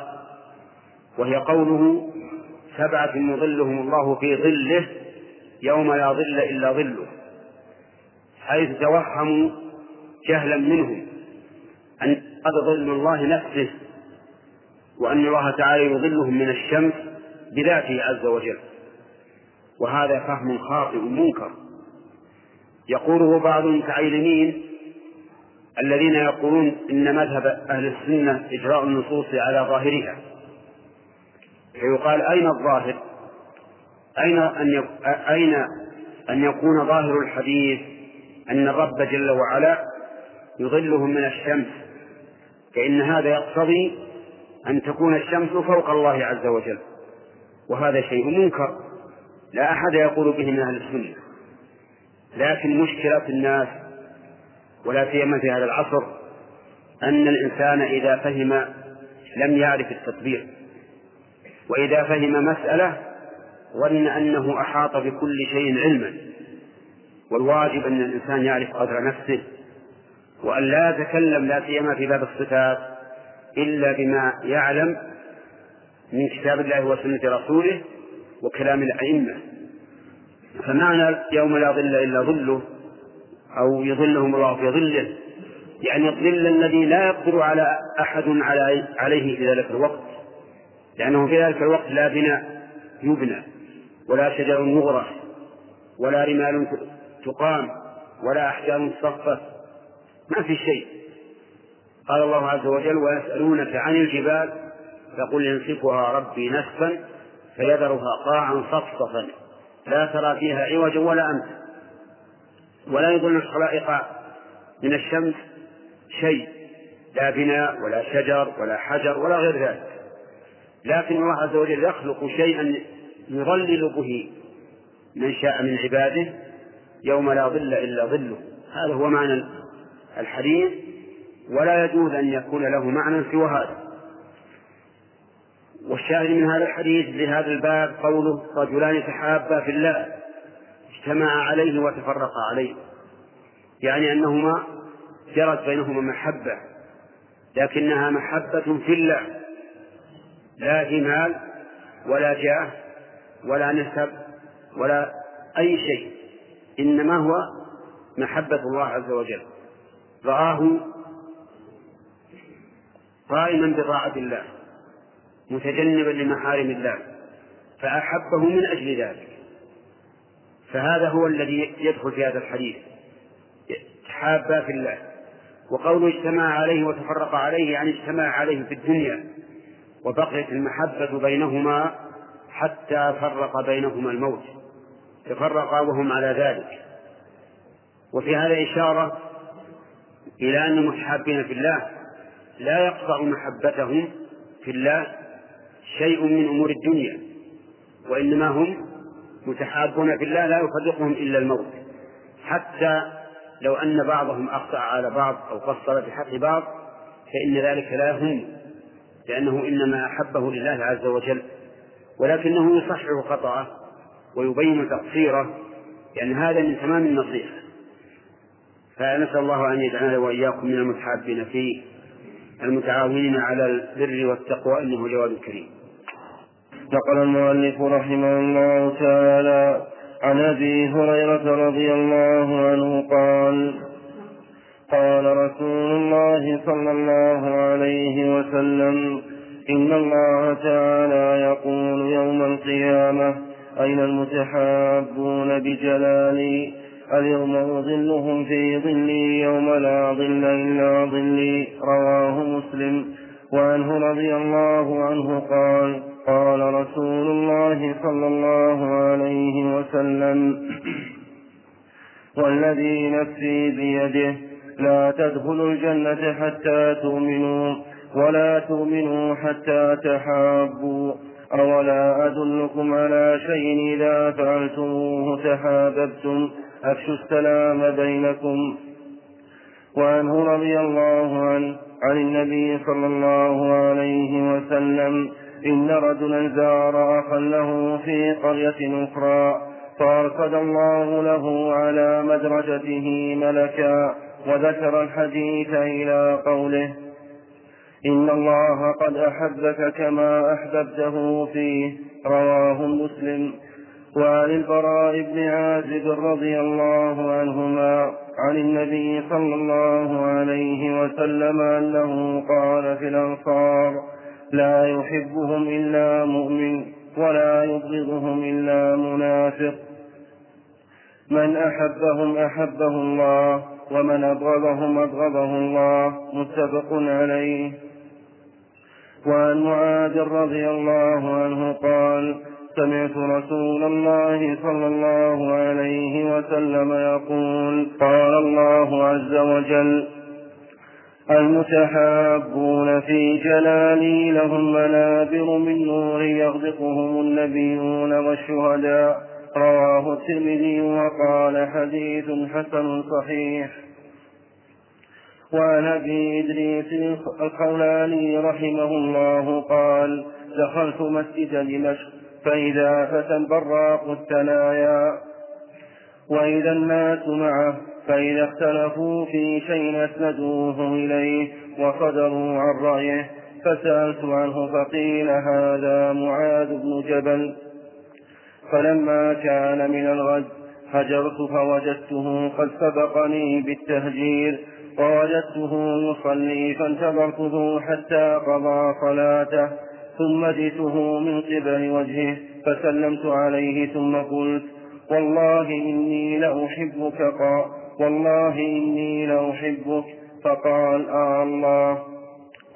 وهي قوله سبعة يظلهم الله في ظله يوم لا ظل إلا ظله حيث توهموا جهلا منهم أن قد ظل الله نفسه وأن الله تعالى يظلهم من الشمس بذاته عز وجل. وهذا فهم خاطئ منكر. يقوله بعض المتعلمين الذين يقولون إن مذهب أهل السنة إجراء النصوص على ظاهرها. فيقال أين الظاهر؟ أين أن أين أن يكون ظاهر الحديث أن الرب جل وعلا يظلهم من الشمس؟ فإن هذا يقتضي أن تكون الشمس فوق الله عز وجل. وهذا شيء منكر. لا أحد يقول به من أهل السنة. لكن مشكلة الناس ولا سيما في هذا العصر أن الإنسان إذا فهم لم يعرف التطبيق. وإذا فهم مسألة ظن أنه أحاط بكل شيء علما. والواجب أن الإنسان يعرف قدر نفسه وأن لا يتكلم لا سيما في باب الصفات إلا بما يعلم من كتاب الله وسنة رسوله وكلام الأئمة. فمعنى يوم لا ظل إلا ظله أو يظلهم الله في ظله يعني الظل الذي لا يقدر على أحد عليه في ذلك الوقت. لأنه في ذلك الوقت لا بناء يبنى ولا شجر يغرس ولا رمال تقام ولا أحجار تصفت ما في شيء. قال الله عز وجل ويسألونك عن الجبال فقل ينسفها ربي نسفا فيذرها قاعا صفصفا لا ترى فيها عوجا ولا أمتا ولا يظن الخلائق من الشمس شيء لا بناء ولا شجر ولا حجر ولا غير ذلك. لكن الله عز وجل يخلق شيئا يظلل به من شاء من عباده يوم لا ظل إلا ظله. هذا هو معنى الحديث. ولا يجوز أن يكون له معنى سوى هذا. والشاهد من هذا الحديث بهذا الباب قوله رجلان تحابا في الله اجتمعا عليه وتفرقا عليه. يعني أنهما جرت بينهما محبة لكنها محبة في الله. لا في مال ولا جاه ولا نسب ولا أي شيء. إنما هو محبة الله عز وجل. رآه قائما بطاعة الله متجنبا لمحارم الله فأحبه من أجل ذلك. فهذا هو الذي يدخل في هذا الحديث. تحابا في الله. وقوله اجتمع عليه وتفرق عليه يعني اجتمع عليه في الدنيا. وبقيت المحبة بينهما حتى فرق بينهما الموت. تفرقا وهم على ذلك. وفي هذا إشارة إلى أن المتحابين في الله لا يقطع محبتهم في الله شيء من أمور الدنيا وإنما هم متحابون في الله لا يفرقهم إلا الموت. حتى لو أن بعضهم أخطأ على بعض أو قصر في حق بعض فإن ذلك لا يهم لأنه إنما أحبه لله عز وجل ولكنه يصحح خطأه ويبين تقصيره لأن هذا من تمام النصيحة. فنسأل الله أن يجعلنا وإياكم من المتحابين فيه المتعاونين على البر والتقوى إنه جواد كريم. نقل المؤلف رحمه الله تعالى عن أبي هريرة رضي الله عنه قال قال رسول الله صلى الله عليه وسلم إن الله تعالى يقول يوم القيامة أين المتحابون بجلالي؟ اليوم أظلهم في ظلي يوم لا ظل إلا ظلي؟ رواه مسلم. وعنه رضي الله عنه قال قال رسول الله صلى الله عليه وسلم والذي نفسي بيده لا تدخلوا الجنة حتى تؤمنوا ولا تؤمنوا حتى تحابوا أولا أدلكم على شيء إذا فعلتموه تحاببتم؟ أفشوا السلام بينكم. وعنه رضي الله عنه عن النبي صلى الله عليه وسلم إن رجلا زار أخا له في قرية أخرى فأرصد الله له على مدرجته ملكا. وذكر الحديث إلى قوله إن الله قد أحبك كما أحببته فيه رواه مسلم. وعن البراء بن عازب رضي الله عنهما عن النبي صلى الله عليه وسلم أنه قال في الأنصار لا يحبهم إلا مؤمن ولا يبغضهم إلا منافق. من أحبهم أحبه الله ومن أبغضهم أبغضه الله متفق عليه. وعن معاذ رضي الله عنه قال سمعت رسول الله صلى الله عليه وسلم يقول قال الله عز وجل المتحابون في جلالي لهم منابر من نور يغدقهم النبيون والشهداء. رواه الترمذي وقال حديث حسن صحيح. وعن أبي إدريس الخولاني رحمه الله قال دخلت مسجد دمشق فإذا فتى براق الثنايا وإذا الناس معه فإذا اختلفوا في شيء أسندوه إليه وصدروا عن رأيه. فسألت عنه فقيل هذا معاذ بن جبل. فلما كان من الغد هجرت فوجدته قد سبقني بالتهجير ووجدته يصلي فانتظرته حتى قضى صلاته ثم جئته من قبل وجهه فسلمت عليه ثم قلت والله إني لأحبك قال والله إني لأحبك فقال آه الله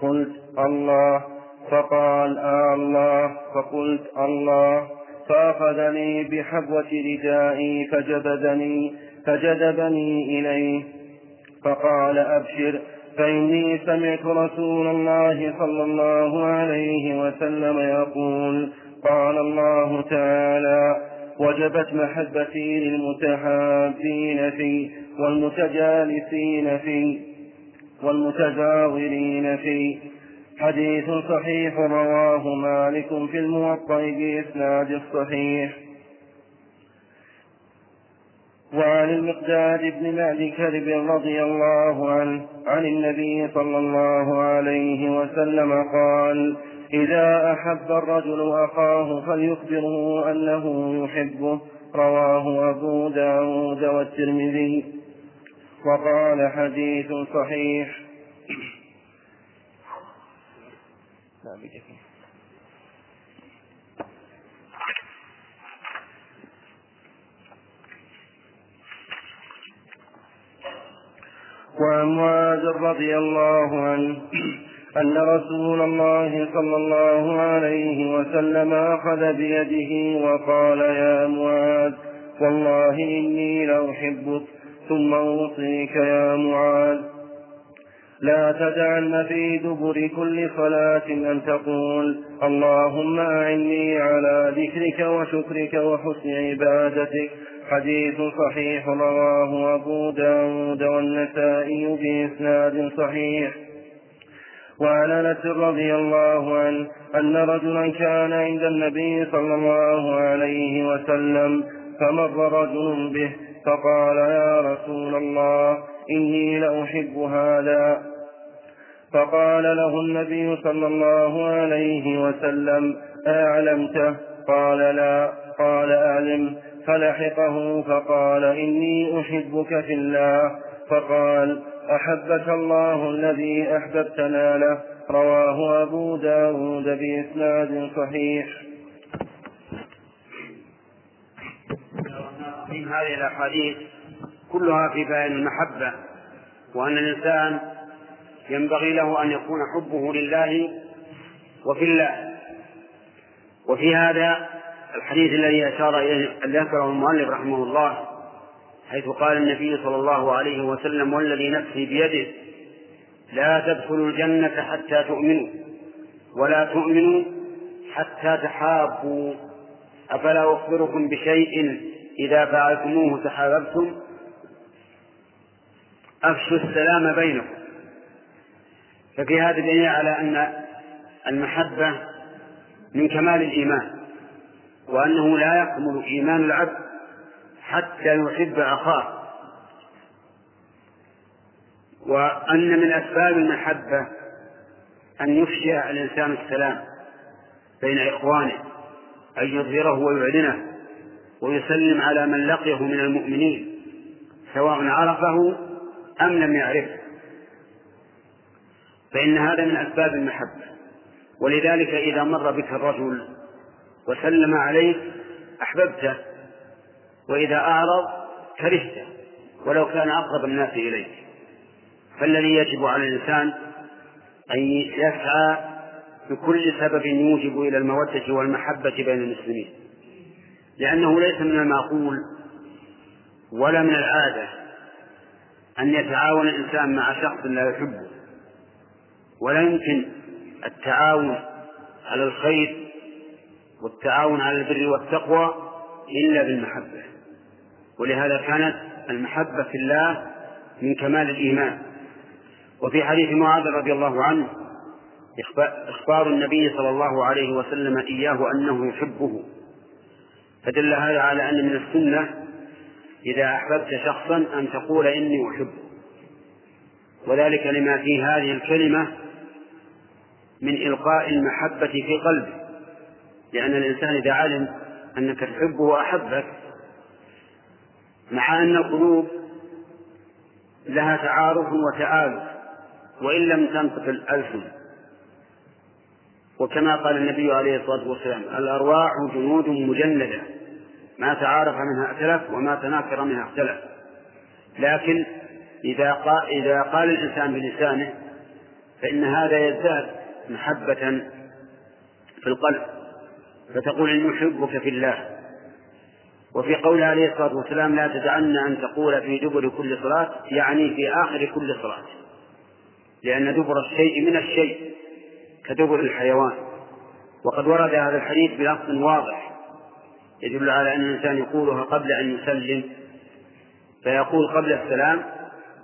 قلت الله فقال آه الله فقلت الله فأخذني بحبوة ردائي فجبدني فجذبني إليه. فقال أبشر فإني سمعت رسول الله صلى الله عليه وسلم يقول قال الله تعالى وجبت محبتي للمتحابين في والمتجالسين في والمتزاورين في. حديث صحيح رواه مالك في الموطأ بإسناد الصحيح وعن المقداد بن معد كرب رضي الله عنه عن النبي صلى الله عليه وسلم قال إذا أحب الرجل أخاه فليخبره أنه يحبه. رواه أبو داود والترمذي. وقال حديث صحيح. وعن معاذ رضي الله عنه أن رسول الله صلى الله عليه وسلم أخذ بيده وقال يا معاذ والله إني لأحبك ثم أوصيك يا معاذ. لا تدعن في دبر كل صلاة أن تقول اللهم أعني على ذكرك وشكرك وحسن عبادتك. حديث صحيح رواه أبو داود والنسائي بإسناد صحيح. وعن أنس رضي الله عنه أن رجلا كان عند النبي صلى الله عليه وسلم فمر رجل به فقال يا رسول الله اني لأحب هذا. فقال له النبي صلى الله عليه وسلم اعلمته قال لا. قال أعلم. فلحقه فقال إني أحبك في الله. فقال أحبك الله الذي أحببتنا له. رواه أبو داود بإسناد صحيح. هذه الأحاديث كلها في بيان المحبة وأن الإنسان ينبغي له أن يكون حبه لله وفي الله. وفي هذا الحديث الذي أشار إليه ذكره المؤلف رحمه الله حيث قال النبي صلى الله عليه وسلم والذي نفسي بيده لا تدخلوا الجنة حتى تؤمنوا ولا تؤمنوا حتى تحابوا. أفلا أخبركم بشيء إذا فعلتموه تحاببتم؟ أفشوا السلام بينكم. ففي هذا دليل على أن المحبة من كمال الإيمان وأنه لا يكمل إيمان العبد حتى يحب أخاه. وأن من أسباب المحبة أن يفشي الإنسان السلام بين إخوانه أن يظهره ويعلنه ويسلم على من لقيه من المؤمنين سواء عرفه أم لم يعرفه فإن هذا من أسباب المحبة. ولذلك إذا مر بك الرجل وسلم عليك أحببته. وإذا أعرض كرهته. ولو كان أقرب الناس إليك. فالذي يجب على الإنسان أن يسعى بكل سبب يوجب إلى المودة والمحبة بين المسلمين. لأنه ليس من المعقول ولا من العادة أن يتعاون الإنسان مع شخص لا يحبه. ولا يمكن التعاون على الخير والتعاون على البر والتقوى إلا بالمحبة. ولهذا كانت المحبة في الله من كمال الإيمان. وفي حديث معاذ رضي الله عنه إخبار النبي صلى الله عليه وسلم إياه أنه يحبه. فدل هذا على أن من السنة إذا أحببت شخصا أن تقول إني أحبه وذلك لما في هذه الكلمة من إلقاء المحبة في قلبه لأن الإنسان إذا علم أنك تحبه وأحبك مع أن القلوب لها تعارف وتآلف وإن لم تنطق الألسن. وكما قال النبي عليه الصلاة والسلام الأرواح جنود مجندة. ما تعارف منها ائتلف وما تناكر منها اختلف. لكن إذا قال, إذا قال الإنسان بلسانه فإن هذا يزداد محبة في القلب فتقول إني أحبك في الله. وفي قوله عليه الصلاة والسلام لا تدعن أن تقول في دبر كل صلاة يعني في آخر كل صلاة. لأن دبر الشيء من الشيء كدبر الحيوان. وقد ورد هذا الحديث بلفظ واضح. يدل على أن الإنسان يقولها قبل أن يسلم فيقول قبل السلام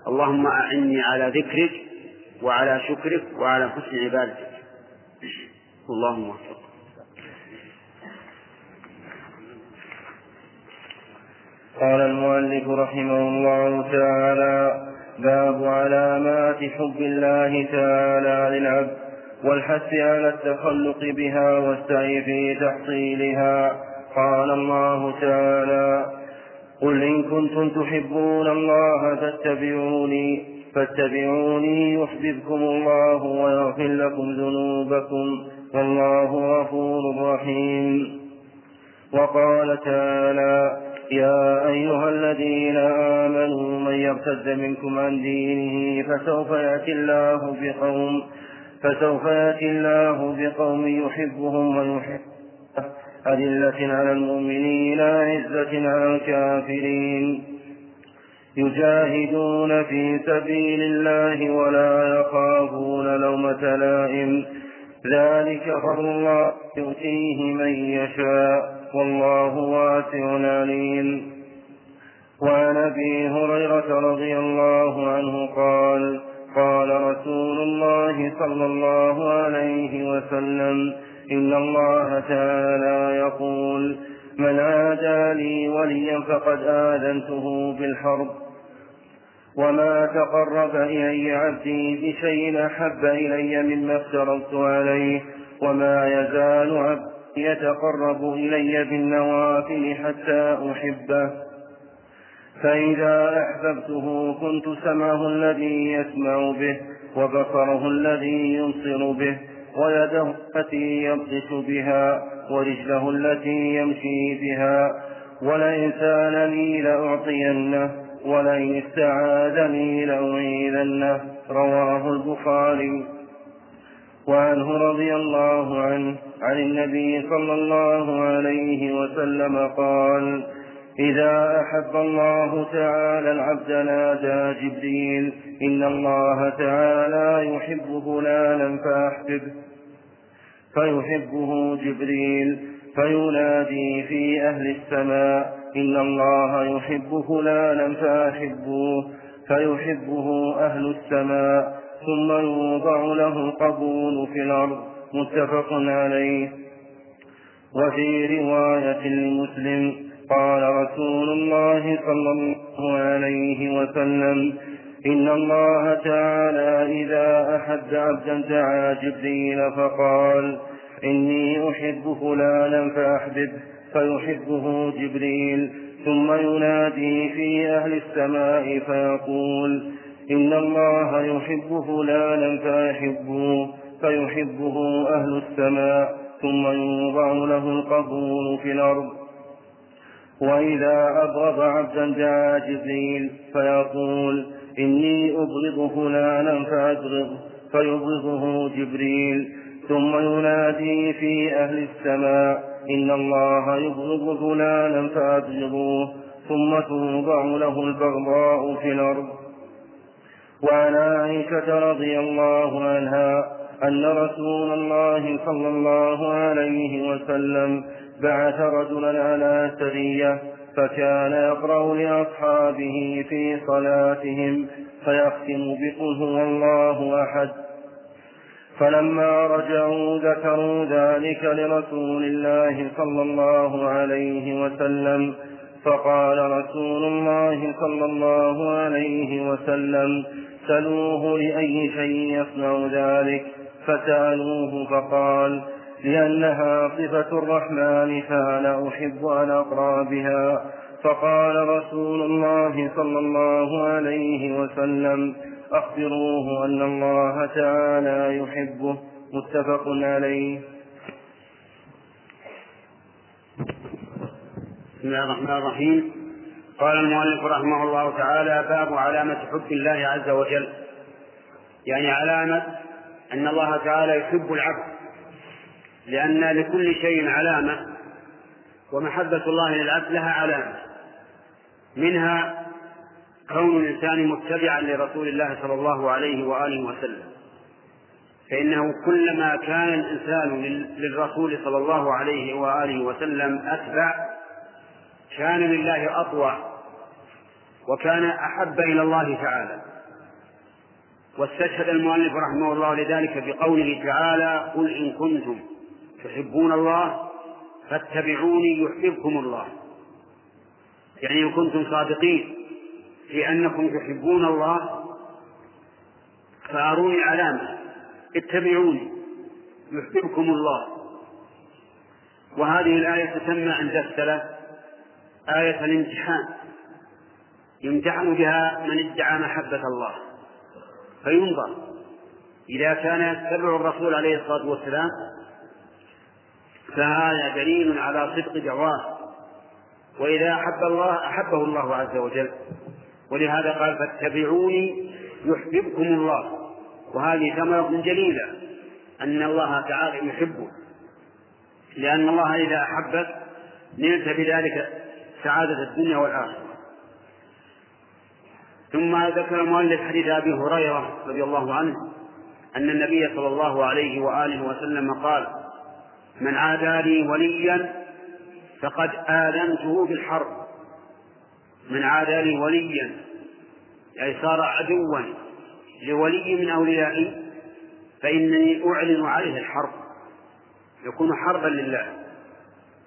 اللهم أعني على ذكرك وعلى شكرك وعلى حسن عبادتك اللهم وفق قال المؤلف رحمه الله تعالى باب علامات حب الله تعالى للعبد والحث على التخلق بها والسعي في تحصيلها قال الله تعالى قل إن كنتم تحبون الله فاتبعوني فاتبعوني يحببكم الله ويغفر لكم ذنوبكم والله غفور رحيم. وقال تعالى يا أيها الذين آمنوا من يرتد منكم عن دينه فسوف يأتي الله بقوم فسوف يأتي الله بقوم يحبهم ويحبه أذلة على المؤمنين عزة على الكافرين. يجاهدون في سبيل الله ولا يخافون لومة لائم. ذلك فضل الله يؤتيه من يشاء والله واسع عليم. وعن أبي هريرة رضي الله عنه قال قال رسول الله صلى الله عليه وسلم ان الله تعالى يقول من عادى لي وليا فقد اذنته بالحرب وما تقرب الي عبدي بشيء احب الي مما افترضت عليه وما يزال عبدي يتقرب إلي بالنوافل حتى أحبه فإذا أحببته كنت سمعه الذي يسمع به وبصره الذي يبصر به ويده التي يبطش بها ورجله التي يمشي بها. ولئن سألني لأعطينه ولئن استعاذني لأعيذنه. رواه البخاري. وعنه رضي الله عنه عن النبي صلى الله عليه وسلم قال إذا أحب الله تعالى العبد نادى جبريل إن الله تعالى يحب فلانا فأحببه فيحبه جبريل فينادي في أهل السماء إن الله يحب فلانا فأحبوه فيحبه أهل السماء ثم يوضع له القبول في الأرض. متفق عليه. وفي رواية لمسلم قال رسول الله صلى الله عليه وسلم إن الله تعالى إذا أحب عبدا دعا جبريل فقال إني أحب فلانا فأحببه فيحبه جبريل ثم ينادي في أهل السماء فيقول إن الله يحب فلانا فأحبوه فيحبه أهل السماء ثم يوضع له القبول في الأرض وإذا أبغض عبدا دعا جبريل فيقول إني أبغض فلانا فأبغضه فيبغضه جبريل ثم ينادي في أهل السماء إن الله يبغض فلانا فأبغضوه ثم توضع له البغضاء في الأرض. وعن عائشة رضي الله عنها أن رسول الله صلى الله عليه وسلم بعث رجلا على سرية فكان يقرأ لأصحابه في صلاتهم فيختم بقل هو الله أحد. فلما رجعوا ذكروا ذلك لرسول الله صلى الله عليه وسلم فقال رسول الله صلى الله عليه وسلم سلوه لأي شيء يصنع ذلك. فسألوه فقال لأنها صفة الرحمن فأنا أحب أن أقرأ بها. فقال رسول الله صلى الله عليه وسلم أخبروه أن الله تعالى يحبه. متفق عليه. بسم الله الرحمن الرحيم. قال المؤلف رحمه الله تعالى باب علامة حب الله عز وجل. يعني علامة أن الله تعالى يحب العبد. لأن لكل شيء علامة ومحبة الله للعبد لها علامة. منها كون الإنسان متبعا لرسول الله صلى الله عليه وآله وسلم. فإنه كلما كان الإنسان للرسول صلى الله عليه وآله وسلم أتبع كان لله أطوع وكان أحب إلى الله تعالى. واستشهد المؤلف رحمه الله لذلك بقوله تعالى قل إن كنتم تحبون الله فاتبعوني يحببكم الله. يعني إن كنتم صادقين في أنكم تحبون الله فأروني علامة. اتبعوني يحببكم الله. وهذه الآية تسمى عند السلف آية الامتحان. يمتحن بها من ادعى محبة الله. فينظر إذا كان يتبع الرسول عليه الصلاة والسلام فهذا دليل على صدق دعواه وإذا أحب الله أحبه الله عز وجل. ولهذا قال فاتبعوني يحببكم الله. وهذه ثمرة جليلة. أن الله تعالى يحبه. لأن الله إذا أحبك نلت بذلك سعادة الدنيا والآخرة. ثم ذكر المؤلف حديث أبي هريرة رضي الله عنه أن النبي صلى الله عليه وآله وسلم قال من عادى لي وليا فقد آذنته بالحرب من عادى لي وليا أي صار عدوا لولي من أوليائي فإنني أعلن عليه الحرب. يكون حربا لله.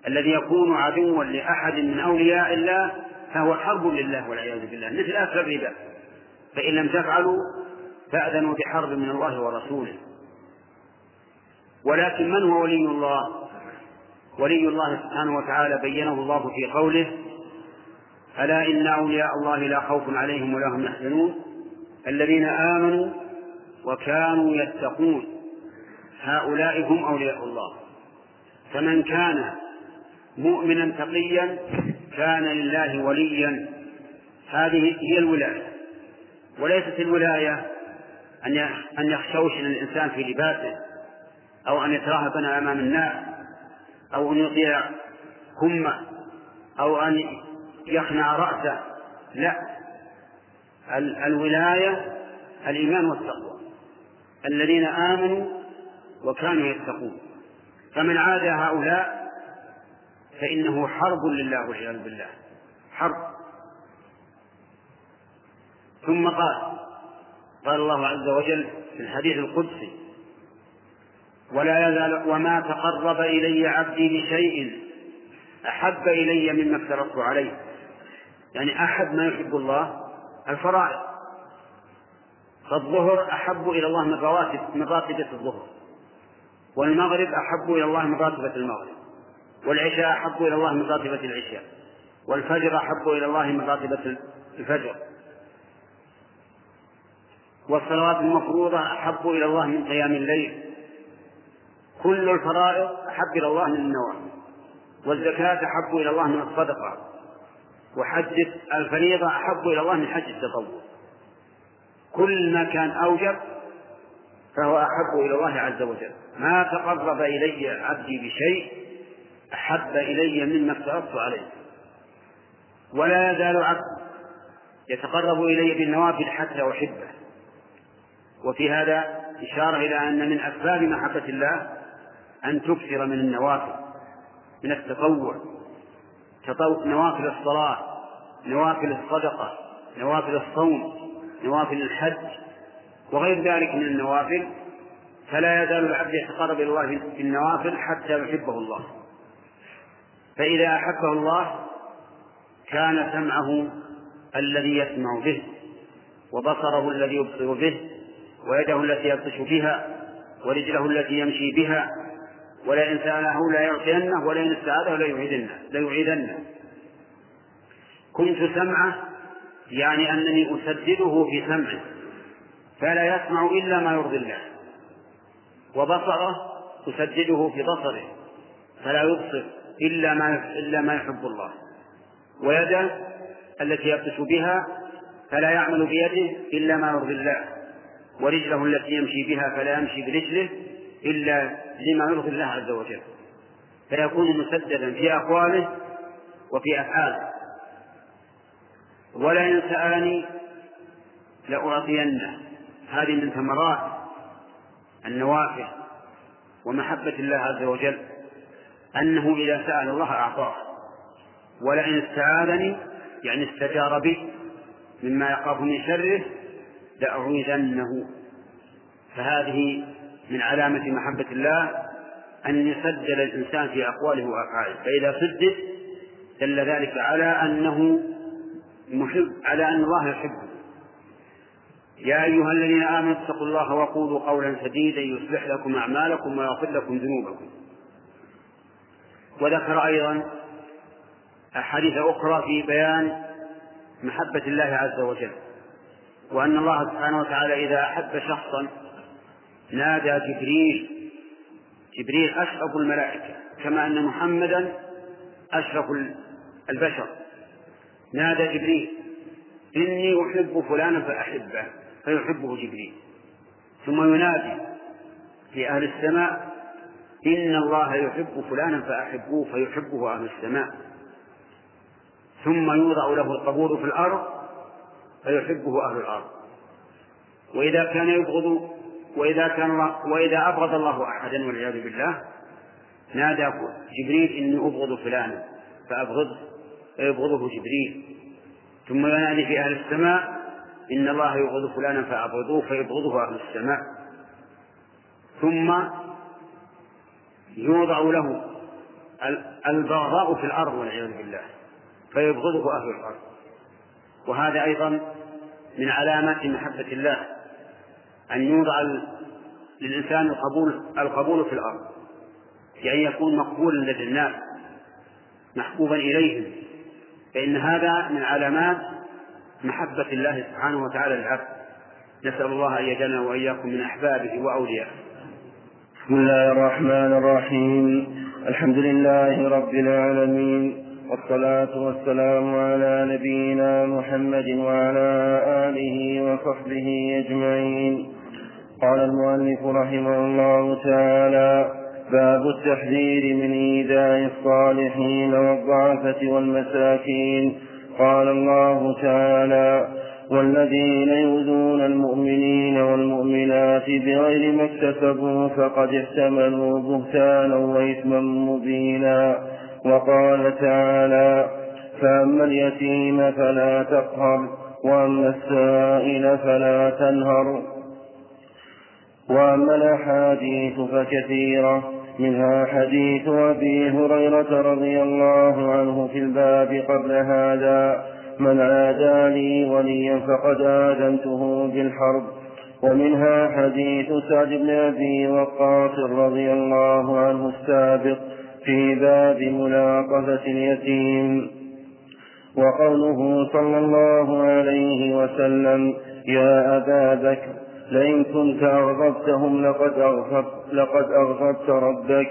الذي يكون عدوا لأحد من أولياء الله فهو حرب لله والعياذ بالله. مثل أكل الربا. فإن لم تفعلوا فأذنوا بحرب من الله ورسوله. ولكن من هو ولي الله؟ ولي الله سبحانه وتعالى بينه الله في قوله ألا إن أولياء الله لا خوف عليهم ولا هم يحزنون؟ الذين آمنوا وكانوا يتقون هؤلاء هم أولياء الله. فمن كان مؤمنا تقيا كان لله وليا. هذه هي الولاية. وليست الولاية أن أن يخشوشن الإنسان في لباسه. أو أن يترهبن أمام الناس أو أن يطيع همة أو أن يخنع رأسه لا. الولاية الإيمان والتقوى الذين آمنوا وكانوا يتقون. فمن عاد هؤلاء فإنه حرب لله والعياذ بالله. حرب. ثم قال قال الله عز وجل في الحديث القدسي ولا يزال وما تقرب إلي عبدي بشيء أحب إلي مما افترضت عليه. يعني أحب ما يحب الله الفرائض. فالظهر أحب إلى الله من رواتب من راتبة الظهر. والمغرب أحب إلى الله من راتبة المغرب. والعشاء أحب إلى الله من راتبة العشاء. والفجر أحب إلى الله من راتبة الفجر. والصلوات المفروضة أحب إلى الله من قيام الليل. كل الفرائض أحب إلى الله من النوافل والزكاة أحب إلى الله من الصدقة وحج الفريضة أحب إلى الله من حج التطوع. كل ما كان أوجب فهو أحب إلى الله عز وجل. ما تقرب إلي عبدي بشيء أحب إلي مما افترضت عليه. ولا يزال عبد يتقرب إلي بالنوافل حتى أحبه. وفي هذا إشارة إلى أن من أسباب محبة الله أن تكثر من النوافل من التطوع نوافل الصلاة نوافل الصدقة نوافل الصوم نوافل الحج وغير ذلك من النوافل فلا يزال العبد يتقرب إلى الله بالنوافل حتى يحبه الله. فإذا أحبه الله كان سمعه الذي يسمع به وبصره الذي يبصر به ويده التي يبطش بها ورجله التي يمشي بها ولئن سأله لا يعطينه ولئن استعاذه ليعيدنه ليعيدنه كنت سمعه يعني أنني أسدده في سمعه فلا يسمع إلا ما يرضي الله. وبصره أسدده في بصره فلا يبصر إلا ما إلا ما يحب الله. ويده التي يبطش بها فلا يعمل بيده إلا ما يرضي الله. ورجله التي يمشي بها فلا يمشي برجله. إلا لما يرضي الله عز وجل فيكون مسددا في أقواله وفي أفعاله. ولئن سألني لأعطينه. هذه من ثمرات النوافل ومحبة الله عز وجل أنه إذا سأل الله أعطاه. ولئن استعاذني يعني استجار به مما يخاف من شره لأعيذنه. فهذه من علامة محبة الله أن يسجل الإنسان في أقواله وأفعاله. فإذا سدد دل ذلك على أنه محب على أن الله يحبه. يا أيها الذين آمنوا اتقوا الله وقولوا قولا سديدا يصلح لكم أعمالكم ويغفر لكم ذنوبكم. وذكر أيضا أحاديث أخرى في بيان محبة الله عز وجل وأن الله سبحانه وتعالى إذا أحب شخصا نادى جبريل. جبريل أشرف الملائكة كما أن محمدا أشرف البشر. نادى جبريل إني أحب فلانا فأحبه فيحبه جبريل. ثم ينادي في أهل السماء إن الله يحب فلانا فأحبوه فيحبه أهل السماء. ثم يوضع له القبول في الأرض فيحبه أهل الأرض. وإذا كان يبغض وإذا كان الله وإذا أبغض الله أحدا والعياذ بالله نادى جبريل إني أبغض فلانا فأبغضه فيبغضه جبريل. ثم ينادي في أهل السماء إن الله يبغض فلانا فأبغضوه فيبغضه أهل السماء. ثم يوضع له البغضاء في الأرض والعياذ بالله فيبغضه أهل الأرض. وهذا أيضا من علامات محبة الله. أن يوضع للإنسان القبول القبول في الأرض. يعني يكون مقبولا لدى الناس محبوبا إليهم. فإن هذا من علامات محبة الله سبحانه وتعالى للعبد. نسأل الله أن يجعلنا وإياكم من أحبابه وأوليائه. بسم الله الرحمن الرحيم. الحمد لله رب العالمين. والصلاة والسلام على نبينا محمد وعلى آله وصحبه أجمعين. قال المؤلف رحمه الله تعالى باب التحذير من إيذاء الصالحين والضعفة والمساكين. قال الله تعالى والذين يؤذون المؤمنين والمؤمنات بغير ما اكتسبوا فقد احتملوا بهتانا وإثما مبينا. وقال تعالى فأما اليتيم فلا تقهر وأما السائل فلا تنهر وأما الأحاديث فكثيرة منها حديث أبي هريرة رضي الله عنه في الباب قبل هذا من عادى لي وليا فقد آذنته بالحرب ومنها حديث سعد بن أبي وقاص رضي الله عنه السابق في باب ملاقفة اليتيم. وقوله صلى الله عليه وسلم يا أبا بكر لئن كنت أغضبتهم لقد أغضبت, لقد أغضبت ربك.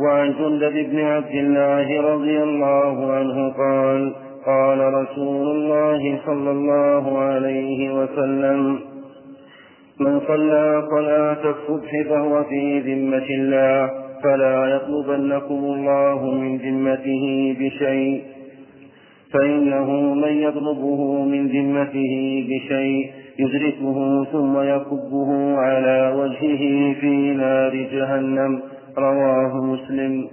وعن جندب بن عبد الله رضي الله عنه قال قال رسول الله صلى الله عليه وسلم من صلى صلاة الصبح فهو في ذمة الله فلا يطلبنكم الله من ذمته بشيء فإنه من يطلبه من ذمته بشيء يدركه ثم يكبه على وجهه في نار جهنم رواه مسلم.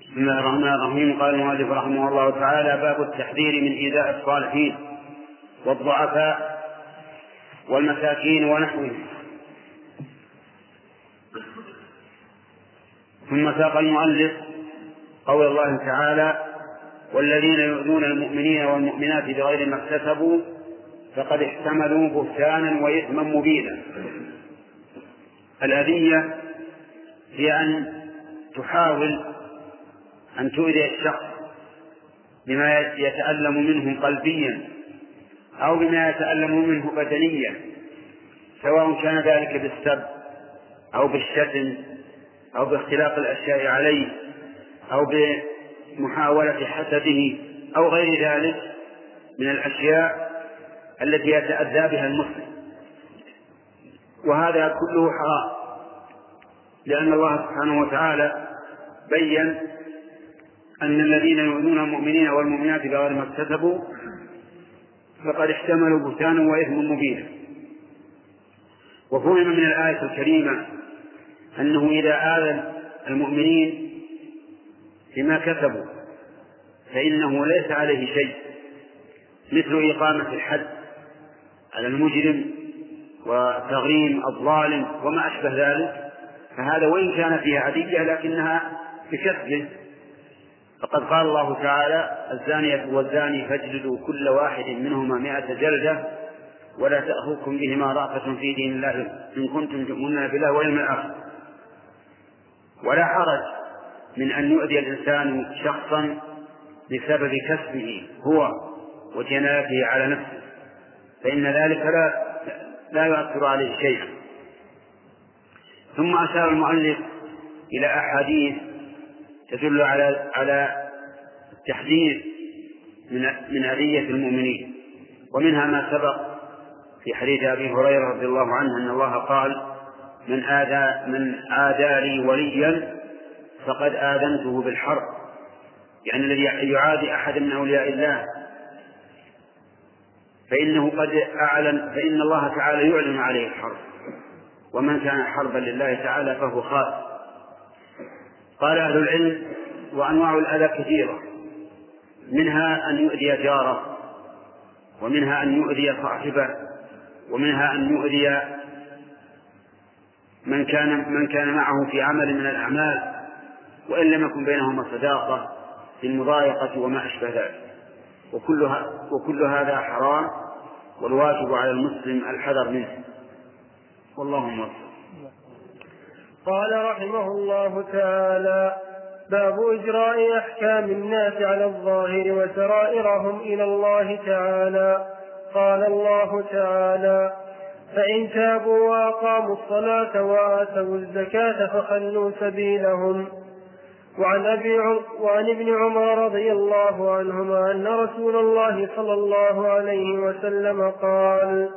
بسم الله الرحمن الرحيم. قال المؤلف رحمه الله تعالى باب التحذير من إيذاء الصالحين والضعفاء. والمساكين ونحوهم. ثم ساق المؤلف قول الله تعالى والذين يؤذون المؤمنين والمؤمنات بغير ما اكتسبوا فقد احتملوا بهتانا وإثما مبينا. الأذية هي أن تحاول أن تؤذي الشخص بما يتألم منه قلبيا. أو بما يتألم منه بدنيا سواء كان ذلك بالسب أو بالشتم أو باختلاق الأشياء عليه أو بمحاولة حسده أو غير ذلك من الأشياء التي يتأذى بها المسلم. وهذا كله حرام لأن الله سبحانه وتعالى بين أن الذين يؤذون المؤمنين والمؤمنات بغير ما اكتسبوا فقد احتملوا بهتانا وإثما مبينا. وفهم من الآية الكريمة أنه إذا آذى المؤمنين بما كسبوا فإنه ليس عليه شيء مثل إقامة الحد على المجرم وتغريم الظالم وما أشبه ذلك فهذا وإن كان فيها عدية لكنها بكسبه. فقد قال الله تعالى الزانية والزاني فاجلدوا كل واحد منهما مائة جلدة ولا تأخذكم بهما رأفة في دين الله إن كنتم تؤمنون بالله واليوم الآخر. ولا حرج من أن يؤذي الإنسان شخصا بسبب كسبه هو وجنايته على نفسه فإن ذلك لا لا يؤثر عليه شيئا. ثم أشار المؤلف إلى أحاديث تدل على على التحذير من من أذية المؤمنين. ومنها ما سبق في حديث أبي هريرة رضي الله عنه أن الله قال من آذى من آذى لي وليا فقد آذنته بالحرب. يعني الذي يعادي أحد من أولياء الله. فإنه قد أعلن فإن الله تعالى يعلن عليه الحرب. ومن كان حربا لله تعالى فهو خاف قال أهل العلم وأنواع الأذى كثيرة. منها أن يؤذي جاره ومنها أن يؤذي صاحبه ومنها أن يؤذي من كان من كان معه في عمل من الأعمال وإن لم يكن بينهما صداقة في المضايقة وما أشبه ذلك. وكل, وكل هذا حرام والواجب على المسلم الحذر منه. والله موفق قال رحمه الله تعالى باب إجراء أحكام الناس على الظاهر وسرائرهم إلى الله تعالى. قال الله تعالى فإن تابوا وأقاموا الصلاة وآتوا الزكاة فخلوا سبيلهم. وعن أبي وعن ابن عمر رضي الله عنهما أن رسول الله صلى الله عليه وسلم قال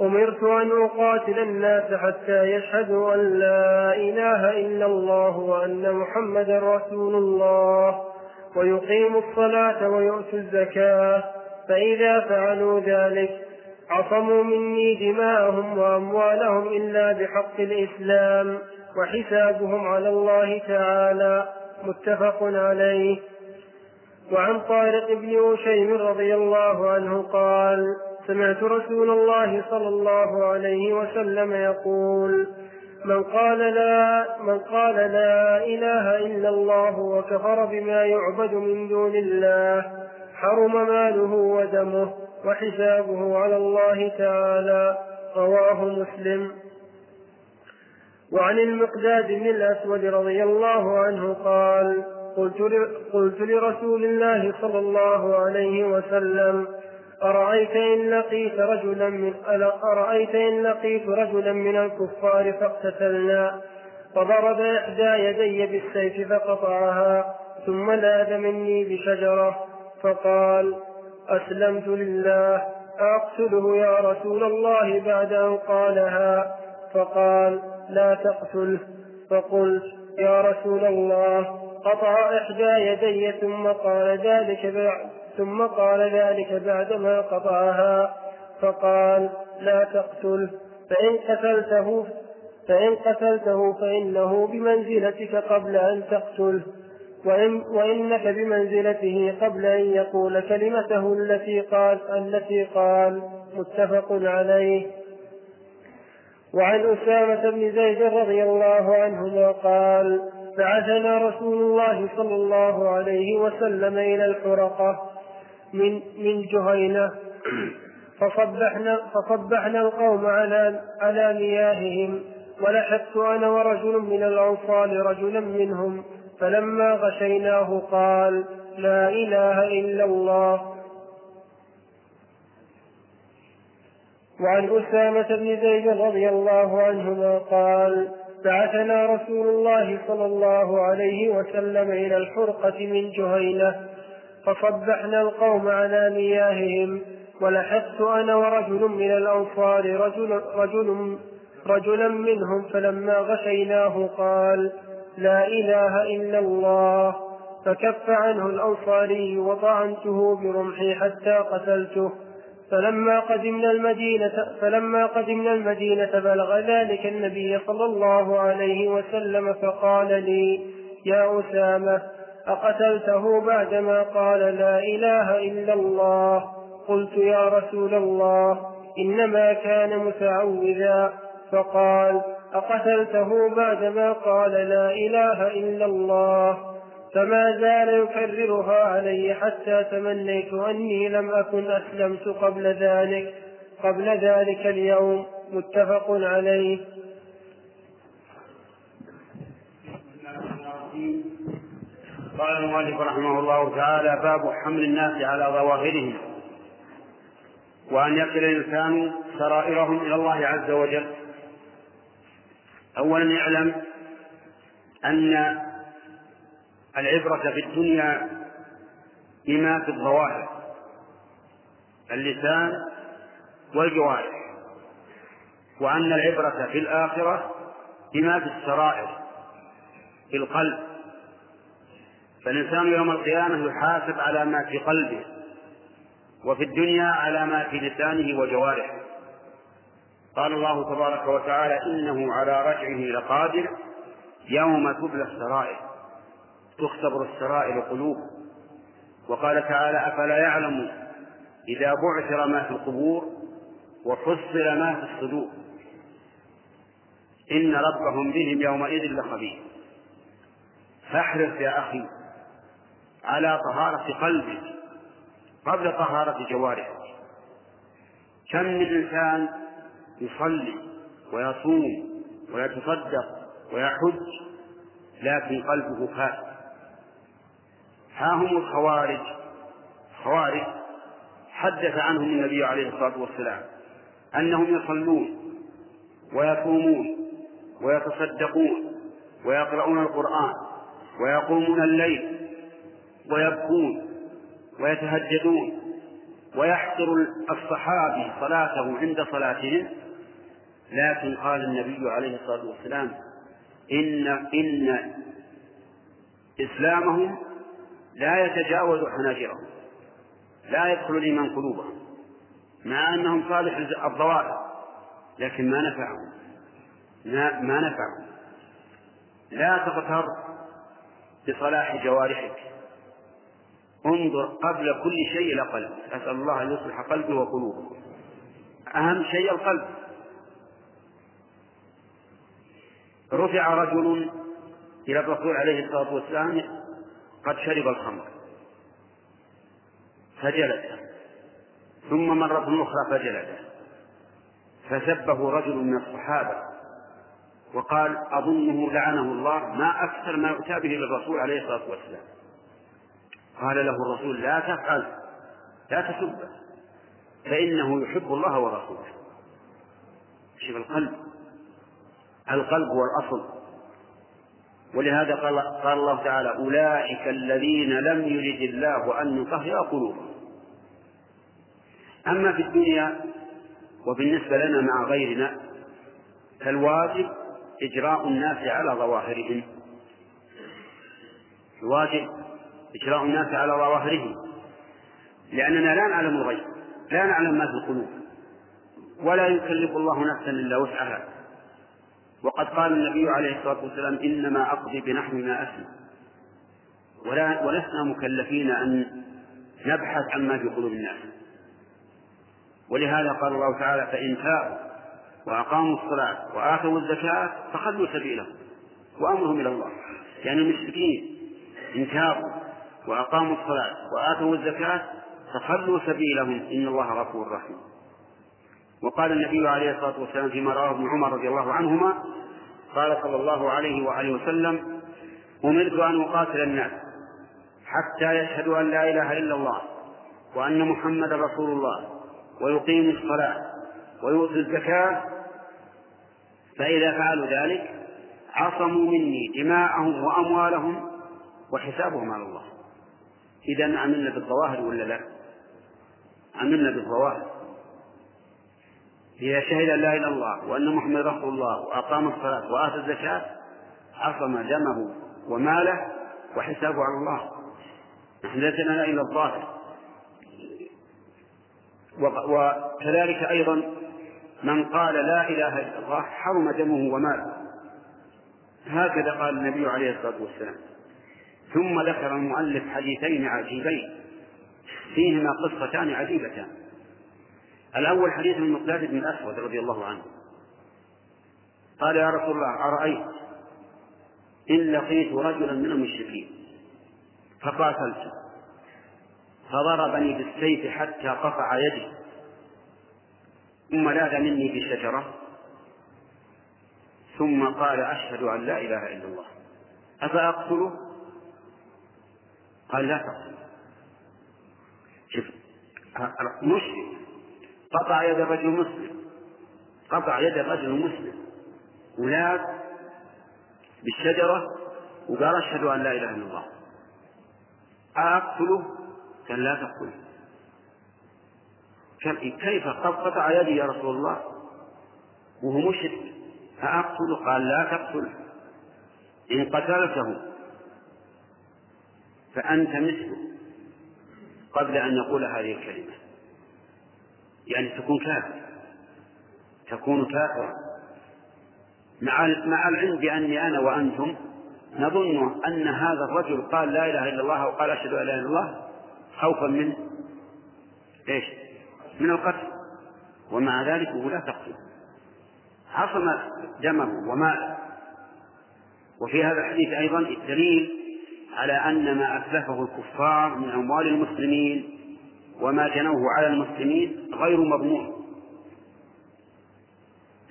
أمرت أن أقاتل الناس حتى يشهدوا أن لا إله إلا الله وأن محمدا رسول الله. ويقيموا الصلاة ويؤتوا الزكاة. فإذا فعلوا ذلك عصموا مني دماءهم وأموالهم إلا بحق الإسلام وحسابهم على الله تعالى. متفق عليه. وعن طارق بن أشيم رضي الله عنه قال سمعت رسول الله صلى الله عليه وسلم يقول من قال لا من قال لا إله إلا الله وكفر بما يعبد من دون الله حرم ماله ودمه وحسابه على الله تعالى. رواه مسلم. وعن المقداد بن الأسود رضي الله عنه قال قلت, قلت لرسول الله صلى الله عليه وسلم أرأيت إن لقيت رجلا من أرأيت إن لقيت رجلا من الكفار فاقتتلنا فضرب إحدى يدي بالسيف فقطعها ثم لاذ مني بشجرة فقال أسلمت لله أقتله يا رسول الله بعد أن قالها؟ فقال لا تقتله فقلت يا رسول الله قطع إحدى يدي ثم قال ذلك بعد ثم قال ذلك بعدما قطعها فقال لا تقتله فإن قتلته فإن قتلته فإنه بمنزلتك قبل أن تقتله وإن وإنك بمنزلته قبل أن يقول كلمته التي قال التي قال. متفق عليه. وعن أسامة بن زيد رضي الله عنهما قال بعثنا رسول الله صلى الله عليه وسلم إلى الحرقة. من من جهينة. فصبحنا فصبحنا القوم على على مياههم. ولحقت أنا ورجل من الأنصار رجلا منهم. فلما غشيناه قال لا إله إلا الله. وعن أسامة بن زيد رضي الله عنهما قال بعثنا رسول الله صلى الله عليه وسلم إلى الحرقة من جهينة. فصبحنا القوم على مياههم. ولحقت أنا ورجل من الأنصار رجل, رجل, رجلا منهم فلما غشيناه قال لا إله إلا الله. فكف عنه الأنصاري وطعنته برمحي حتى قتلته. فلما قدمنا المدينة فلما قدمنا المدينة بلغ ذلك النبي صلى الله عليه وسلم فقال لي يا أسامة أقتلته بعدما قال لا إله إلا الله. قلت يا رسول الله إنما كان متعوذا. فقال أقتلته بعدما قال لا إله إلا الله. فما زال يكررها علي حتى تمنيت أني لم أكن أسلمت قبل ذلك قبل ذلك اليوم. متفق عليه. قال المؤلف رحمه الله تعالى باب حمل الناس على ظواهرهم. وأن يكل الإنسان سرائرهم إلى الله عز وجل. أولا اعلم أن العبرة في الدنيا بما في الظواهر. اللسان والجوارح. وأن العبرة في الآخرة بما في السرائر في القلب. فالإنسان يوم القيامة يحاسب على ما في قلبه وفي الدنيا على ما في لسانه وجوارحه. قال الله تبارك وتعالى إنه على رجعه لقادر يوم تبلى السرائر تختبر السرائر قلوب. وقال تعالى أفلا يعلم إذا بعثر ما في القبور وحصل ما في الصدور. إن ربهم بهم يومئذ لخبير. فاحرص يا أخي على طهارة قلبك قبل طهارة جوارحك كم من إنسان يصلي ويصوم ويتصدق ويحج لكن قلبه فاسد. ها هم الخوارج؟ خوارج حدث عنهم النبي عليه الصلاة والسلام أنهم يصلون ويصومون ويتصدقون ويقرؤون القرآن ويقومون الليل ويبكون ويتهجدون ويحضر الصحابي صلاته عند صلاتهم. لكن قال النبي عليه الصلاة والسلام إن إن إسلامهم لا يتجاوز حناجرهم لا يدخل الإيمان قلوبهم مع أنهم صالح الظواهر لكن ما نفعهم ما نفعهم. لا تغتر بصلاح جوارحك. انظر قبل كل شيء إلى قلبك. أسأل الله أن يصلح قلبي وقلوبه. أهم شيء القلب. رفع رجل إلى الرسول عليه الصلاة والسلام قد شرب الخمر. فجلده ثم مرة أخرى فجلده فسبه رجل من الصحابة وقال أظنه لعنه الله ما أكثر ما يؤتى به للرسول عليه الصلاة والسلام. قال له الرسول لا تفعل لا تسبه فإنه يحب الله ورسوله. شوف القلب القلب هو الأصل. ولهذا قال, قال الله تعالى أولئك الذين لم يرد الله أن يطهر قلوبهم. أما في الدنيا وبالنسبة لنا مع غيرنا فالواجب إجراء الناس على ظواهرهم. الواجب إجراء الناس على ظواهرهم. لأننا لا نعلم الغيب لا نعلم ما في القلوب ولا يكلف الله نفسا إلا وسعها. وقد قال النبي عليه الصلاة والسلام إنما أقضي بنحو ما أسمع ولا ولسنا مكلفين أن نبحث عن ما في قلوب الناس. ولهذا قال الله تعالى فإن تابوا وأقاموا الصلاة وآتوا الزكاة فخلوا سبيلهم وأمرهم إلى الله. يعني المشركين إن تابوا وأقاموا الصلاة وآتوا الزكاة فخلوا سبيلهم إن الله غفور رحيم. وقال النبي عليه الصلاة والسلام فيما رواه ابن عمر رضي الله عنهما قال صلى الله عليه وآله وسلم أمرت أن أقاتل الناس حتى يشهدوا أن لا إله إلا الله وأن محمدا رسول الله ويقيموا الصلاة ويؤتوا الزكاة. فإذا فعلوا ذلك عصموا مني دماءهم وأموالهم وحسابهم على الله. إذا عملنا بالظواهر ولا لا؟ عملنا بالظواهر. إذا شهد لا إله إلا الله وأن محمد رسول الله وأقام الصلاة وآتى الزكاة عصم دمه وماله وحسابه على الله. نحن ليس لنا إلا الظاهر. وكذلك أيضا من قال لا إله إلا الله حرم دمه وماله. هكذا قال النبي عليه الصلاة والسلام. ثم ذكر المؤلف حديثين عجيبين. فيهما قصتان عجيبتان. الأول حديث المقداد بن الأسود رضي الله عنه. قال يا رسول الله أرأيت إن لقيت رجلا من المشركين؟ فقاتلت. فضربني بالسيف حتى قطع يدي. ثم لاذ مني بشجرة. ثم قال أشهد أن لا إله إلا الله. أفأقتله؟ قال لا تقتل شوف مشرك. قطع يد رجل مسلم. قطع يد رجل مسلم. ولاذ بالشجرة وقال أشهد أن لا إله إلا الله. أقتله؟ قال لا تقتله كيف قد قطع يدي يا رسول الله؟ وهو مشرك. أقتله؟ قال لا تقتله إن قتلته فأنت مثله قبل أن يقول هذه الكلمة. يعني تكون كافر تكون كافرا مع مع العلم بأني أنا وأنتم نظن أن هذا الرجل قال لا إله إلا الله وقال أشهد أن لا إله إلا الله خوفا من إيش؟ من القتل. ومع ذلك هو لا تقتل. عصم دمه وماله وفي هذا الحديث أيضا الدليل على أن ما أتلفه الكفار من أموال المسلمين وما جنوه على المسلمين غير مضمون.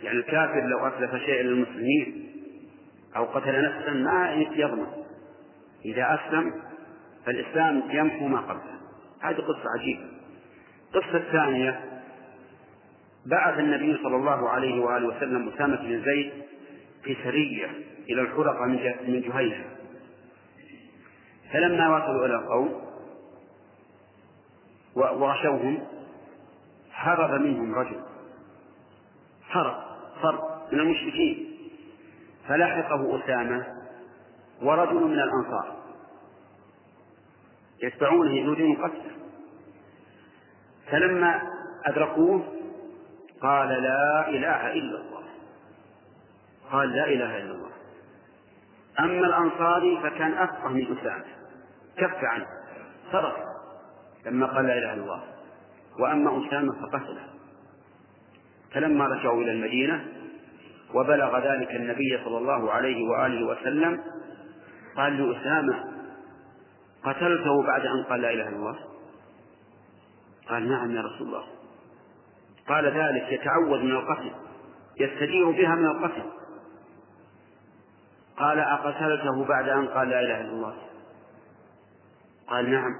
يعني الكافر لو أتلف شيئا للمسلمين أو قتل نفسا ما يضمن. إذا أسلم فالإسلام يمحو ما قبله. هذه قصة عجيبة. القصة الثانية بعث النبي صلى الله عليه وآله وسلم أسامة بن زيد في سرية إلى الحرقة من جهينة. فلما وصلوا إلى القوم وغشوهم هرب منهم رجل. هرب فرد من المشركين. فلحقه أسامة ورجل من الأنصار. يتبعونه يريدون قتله. فلما أدركوه قال لا إله إلا الله. قال لا إله إلا الله. أما الأنصاري فكان أفقه من أسامة. كف عنه صرف لما قال لا إله إلا الله. وأما أسامة فقتله. فلما رجعوا إلى المدينة وبلغ ذلك النبي صلى الله عليه وآله وسلم قال لأسامة قتلته بعد أن قال لا إله إلا الله؟ قال نعم يا رسول الله. قال ذلك يتعوذ من القتل يستجير بها من القتل. قال أقتلته بعد أن قال لا إله إلا الله؟ قال نعم.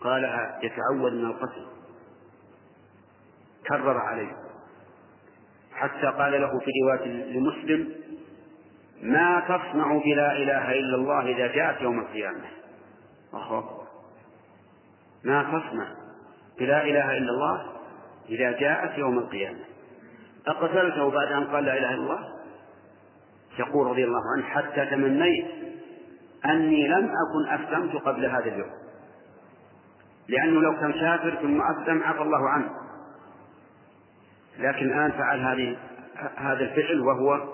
قالها يتعوذ من القتل. كرر عليه. حتى قال له في رواية لمسلم ما تصنع بلا إله إلا الله إذا جاءت يوم القيامة. الله ما تصنع بلا إله إلا الله إذا جاءت يوم القيامة. أقتلته بعد أن قال لا إله إلا الله؟ يقول رضي الله عنه حتى تمنيت أني لم أكن أسلمت قبل هذا اليوم. لأنه لو كان كافر ثم أسلم عفى الله عنه. لكن الآن فعل هذه هذا الفعل وهو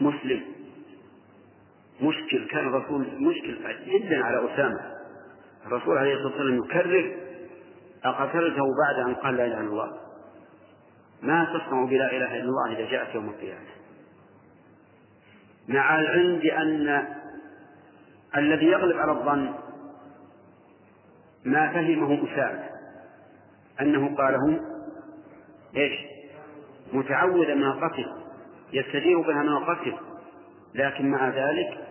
مسلم. مشكل كان الرسول مشكل جدا على أسامة. الرسول عليه الصلاة والسلام يكرر أقتلته بعد أن قال لا إله إلا الله. ما تصنع بلا إله إلا الله إذا جاءت يوم القيامة. مع العلم بأن الذي يغلب على الظن ما فهمه أسامة أنه قاله إيش؟ متعودا من القتل يستجير بها من القتل لكن مع ذلك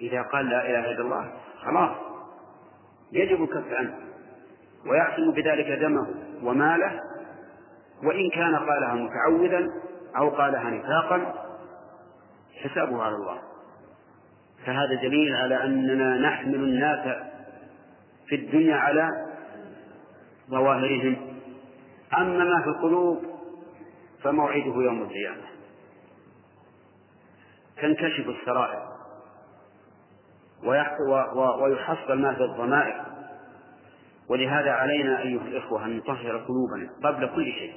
إذا قال لا إله إلا الله خلاص يجب الكف عنه ويحسن بذلك دمه وماله. وإن كان قالها متعودا أو قالها نفاقا حسابه على الله. فهذا دليل على أننا نحمل الناس في الدنيا على ظواهرهم. أما ما في القلوب فموعده يوم القيامة. تنكشف السرائر ويحصل ما في الضمائر. ولهذا علينا أيها الإخوة أن نطهر قلوبنا قبل كل شيء.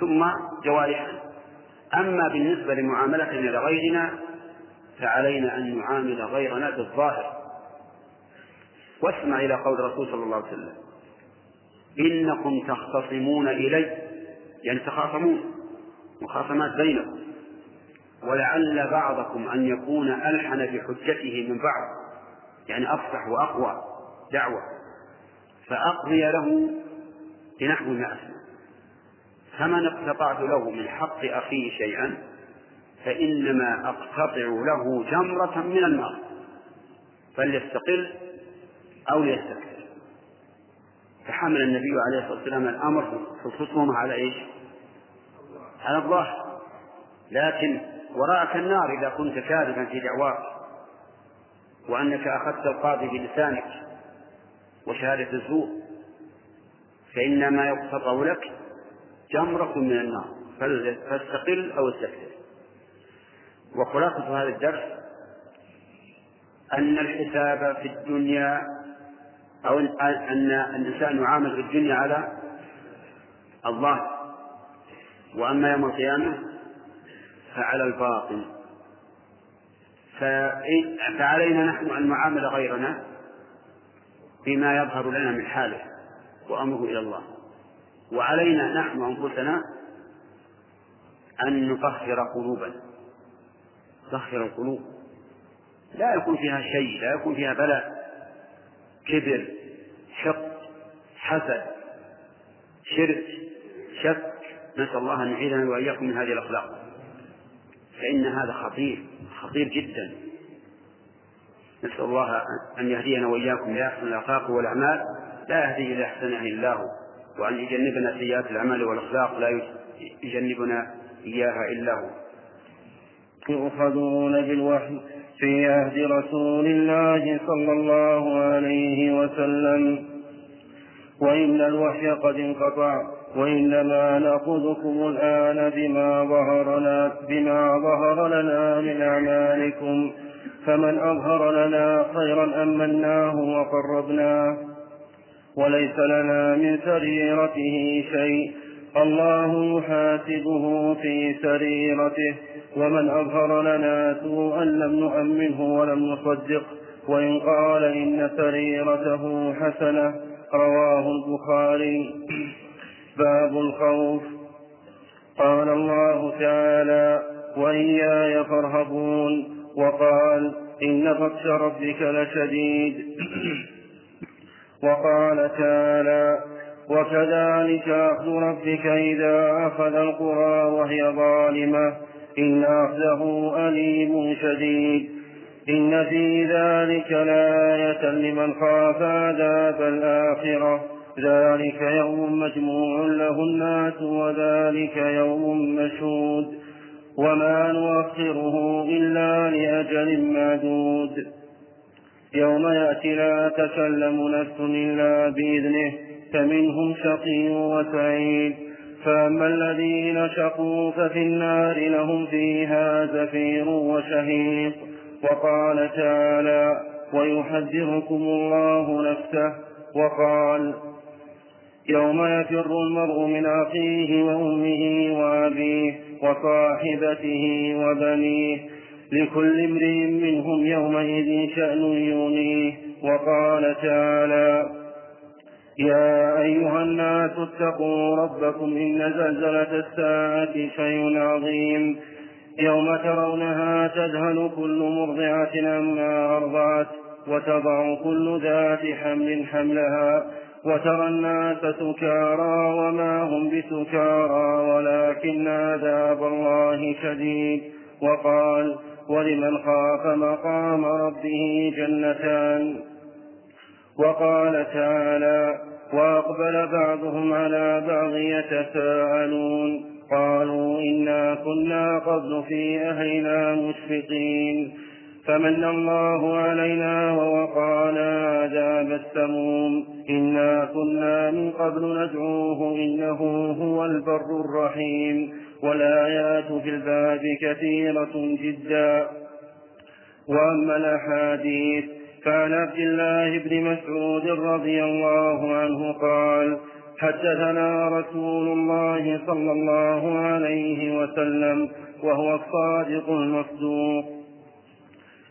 ثم جوارحنا. أما بالنسبة لمعاملتنا لغيرنا فعلينا أن نعامل غيرنا بالظاهر واسمع إلى قول الرسول صلى الله عليه وسلم. إنكم تختصمون إلي. يعني تخاصمون. مخاصمات بينكم. ولعل بعضكم أن يكون ألحن في حجته من بعض. يعني أفصح وأقوى دعوة. فأقضي له بنحو ما أسمع. فمن اقتطعت له من حق أخيه شيئا فإنما أقتطع له جمرة من النار فليستقل أو ليستكثر. فحمل النبي عليه الصلاة والسلام الأمر في على إيش؟ على الظاهر. لكن وراءك النار إذا كنت كاذبا في دعواك وأنك أخذت القاضي بلسانك وشهادة الزور فإنما يقتطع لك جمرة من النار. فاستقل أو استكثر. وخلاصة هذا الدرس أن الحساب في الدنيا أو أن الإنسان يعامل في الدنيا على الظاهر. وأما يوم القيامة فعلى الباطن. فعلينا نحن أن نعامل غيرنا بما يظهر لنا من حاله وأمره إلى الله. وعلينا نحن أنفسنا أن نطهر قلوبنا. نطهر القلوب. لا يكون فيها شيء لا يكون فيها بلاء كبر حقد حسد شرك شك. نسأل الله أن يعيذنا وإياكم من هذه الأخلاق. فإن هذا خطير خطير جدا. نسأل الله أن يهدينا وإياكم لأحسن الأخلاق والأعمال. لا يهدي إلى أحسنها إلا هو وأن يجنبنا سيئات الأعمال والأخلاق لا يجنبنا إياها إلا هو. يؤخذون بالوحي في عهد رسول الله صلى الله عليه وسلم. وإن الوحي قد انقطع وإنما نأخذكم الآن بما ظهر لنا بما ظهر لنا من أعمالكم. فمن أظهر لنا خيرا أمناه وقربناه؟ وليس لنا من سريرته شيء. الله يحاسبه في سريرته ومن أظهر لنا سوءا لم نؤمنه ولم نصدق وإن قال إن سريرته حسنة رواه البخاري. باب الخوف. قال الله تعالى وإياي فارهبون وقال إن بطش ربك لشديد. وقال تعالى وكذلك أخذ ربك إذا أخذ القرى وهي ظالمة. إن أخذه أليم شديد. إن في ذلك لآية لمن خاف عذاب الآخرة. ذلك يوم مجموع له الناس وذلك يوم مشهود. وما نؤخره إلا لأجل معدود. يوم يأتي لا تكلم نفس إلا بإذنه. فمنهم شقي وسعيد. فأما الذين شقوا ففي النار لهم فيها زفير وشهيق. وقال تعالى ويحذركم الله نفسه. وقال يوم يفر المرء من أخيه وأمه وأبيه وصاحبته وبنيه لكل امرئ منهم يومئذ شأن يغنيه. وقال تعالى يا أيها الناس اتقوا ربكم إن زلزلة الساعة شيء عظيم. يوم ترونها تذهل كل مرضعة عما أرضعت وتضع كل ذات حمل حملها وترى الناس سكارى وما هم بسكارى ولكن عذاب الله شديد. وقال ولمن خاف مقام ربه جنتان. وقال تعالى وأقبل بعضهم على بعض يتساءلون. قالوا إنا كنا قبل في أهلنا مشفقين. فمن الله علينا ووقانا عذاب السموم. إنا كنا من قبل ندعوه إنه هو البر الرحيم. والآيات في الباب كثيرة جدا. وأما الأحاديث فعن عبد الله بن مسعود رضي الله عنه قال حدثنا رسول الله صلى الله عليه وسلم وهو الصادق المصدوق.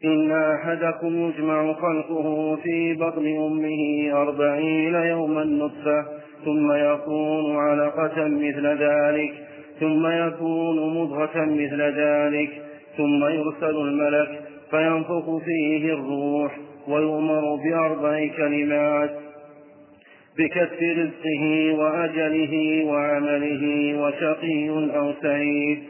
إن أحدكم يجمع خلقه في بطن أمه أربعين يوما نطفة ثم يكون علقة مثل ذلك ثم يكون مضغة مثل ذلك ثم يرسل الملك فينفخ فيه الروح. ويؤمر بأربع كلمات بكسب رزقه وأجله وعمله وشقي أو سعيد